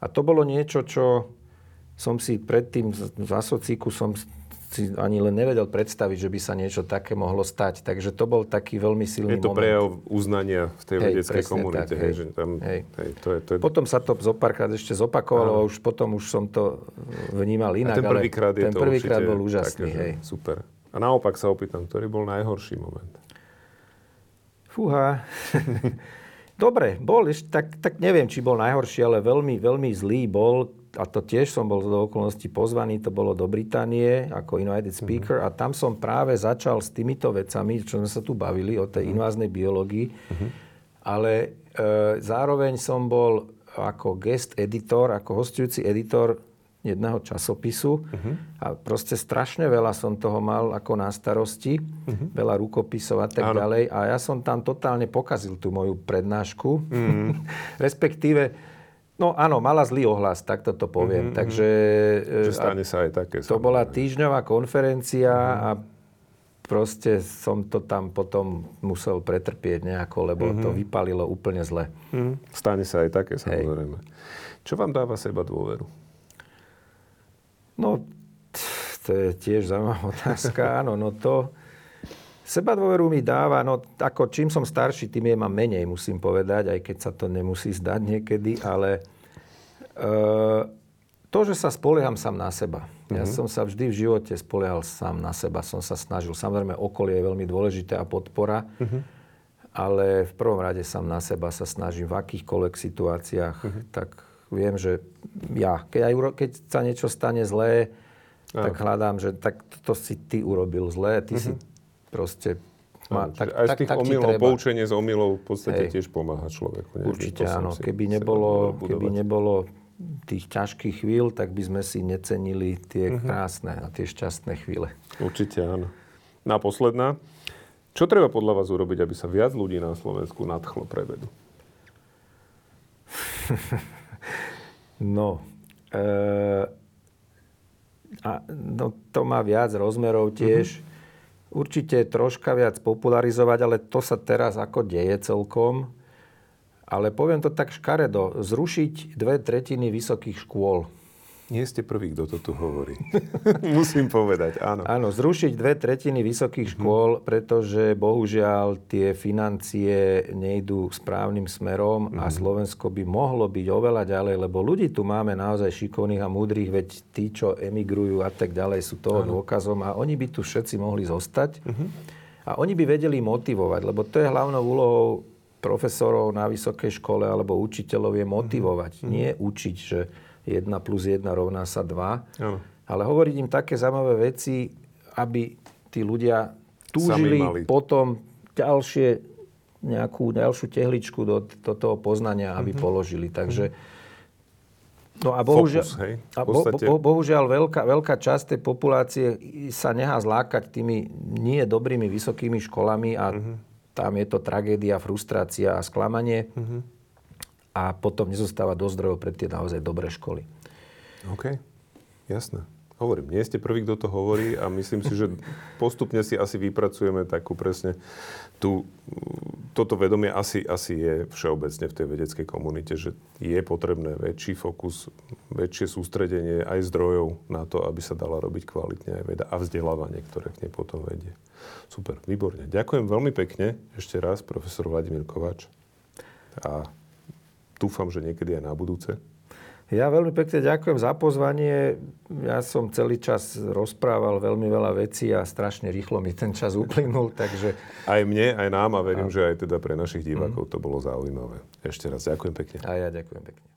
A to bolo niečo, čo som si predtým z asocíku som si ani len nevedel predstaviť, že by sa niečo také mohlo stať. Takže to bol taký veľmi silný moment.
Je to prejav uznania v tej hej, vedeckej komunite. Tak, hej, že tam, hej. Hej, to je, to je...
Potom sa to zo párkrát ešte zopakovalo, a už potom už som to vnímal inak.
A ten prvýkrát je
ten
to
prvýkrát bol úžasný.
Také, hej. Super. A naopak sa opýtam, ktorý bol najhorší moment?
Fúha. Dobre, bol ešte, tak, tak neviem, či bol najhorší, ale veľmi, veľmi zlý bol a to tiež som bol do okolností pozvaný, to bolo do Británie ako invited speaker uh-huh. a tam som práve začal s týmito vecami, čo sme sa tu bavili o tej uh-huh. inváznej biológii, uh-huh. ale e, zároveň som bol ako guest editor, ako hostujúci editor jedného časopisu uh-huh. a proste strašne veľa som toho mal ako na starosti, uh-huh. veľa rukopisov a tak Áno. ďalej a ja som tam totálne pokazil tú moju prednášku, uh-huh. respektíve No áno, mala zlý ohlas, takto to poviem. Mm-hmm. Takže,
Že stane sa aj také.
To bola týždňová konferencia mm-hmm. a proste som to tam potom musel pretrpieť nejako, lebo mm-hmm. to vypalilo úplne zle.
Mm-hmm. Stane sa aj také, samozrejme. Hej. Čo vám dáva seba dôveru?
No, to je tiež zaujímavá otázka. Áno, no to... Seba dôveru mi dáva, no ako čím som starší, tým je mám menej, musím povedať, aj keď sa to nemusí zdať niekedy, ale e, to, že sa spolieham sám na seba. Mm-hmm. Ja mhm. som sa vždy v živote spoliehal sám na seba, som sa snažil. Samozrejme, okolie je veľmi dôležité a podpora, mm-hmm. ale v prvom rade sám na seba sa snažím v akýchkoľvek situáciách, mm-hmm. tak viem, že ja, keď, aj, keď sa niečo stane zlé, tak hľadám, že tak to si ty urobil zlé, ty mm-hmm. si proste
má, tak, aj z tých tak, omylov, poučenie z omylov v podstate Hej. tiež pomáha človeku.
Nie? Určite áno. Keby nebolo, keby nebolo tých ťažkých chvíľ, tak by sme si necenili tie uh-huh. krásne a tie šťastné chvíle.
Určite áno. Na posledná. Čo treba podľa vás urobiť, aby sa viac ľudí na Slovensku nadchlo pre vedu?
no, e, a, no, to má viac rozmerov tiež. Uh-huh určite troška viac popularizovať, ale to sa teraz ako deje celkom. Ale poviem to tak škaredo, zrušiť dve tretiny vysokých škôl.
Nie ste prvý, kto to tu hovorí. Musím povedať, áno.
Áno, zrušiť dve tretiny vysokých škôl, hmm. pretože bohužiaľ tie financie nejdú správnym smerom hmm. a mhm. Slovensko by mohlo byť oveľa ďalej, lebo ľudí tu máme naozaj šikovných a múdrych, veď tí, čo emigrujú a tak ďalej, sú toho áno. dôkazom a oni by tu všetci mohli zostať. Hmm. A oni by vedeli motivovať, lebo to je hlavnou úlohou profesorov na vysokej škole alebo učiteľov je motivovať, mm-hmm. nie učiť, že 1 plus 1 rovná sa 2. Ano. Ale hovoriť im také zaujímavé veci, aby tí ľudia túžili potom ďalšie, nejakú ďalšiu tehličku do, do toho poznania, aby mm-hmm. položili. Takže No a bohužiaľ, Focus, hej, a bo, bo, bohužiaľ veľká, veľká časť tej populácie sa nechá zlákať tými nie dobrými vysokými školami a mm-hmm. tam je to tragédia, frustrácia a sklamanie. Mm-hmm a potom nezostáva dosť zdrojov pre tie naozaj dobré školy.
OK, jasné. Hovorím, nie ste prvý, kto to hovorí a myslím si, že postupne si asi vypracujeme takú presne tú, toto vedomie asi, asi je všeobecne v tej vedeckej komunite, že je potrebné väčší fokus, väčšie sústredenie aj zdrojov na to, aby sa dala robiť kvalitne aj veda a vzdelávanie, ktoré k nej potom vedie. Super, výborne. Ďakujem veľmi pekne ešte raz, profesor Vladimír Kováč. A dúfam, že niekedy aj na budúce.
Ja veľmi pekne ďakujem za pozvanie. Ja som celý čas rozprával veľmi veľa vecí a strašne rýchlo mi ten čas uplynul, takže...
Aj mne, aj nám a verím, a... že aj teda pre našich divákov mm. to bolo zaujímavé. Ešte raz ďakujem pekne.
A ja ďakujem pekne.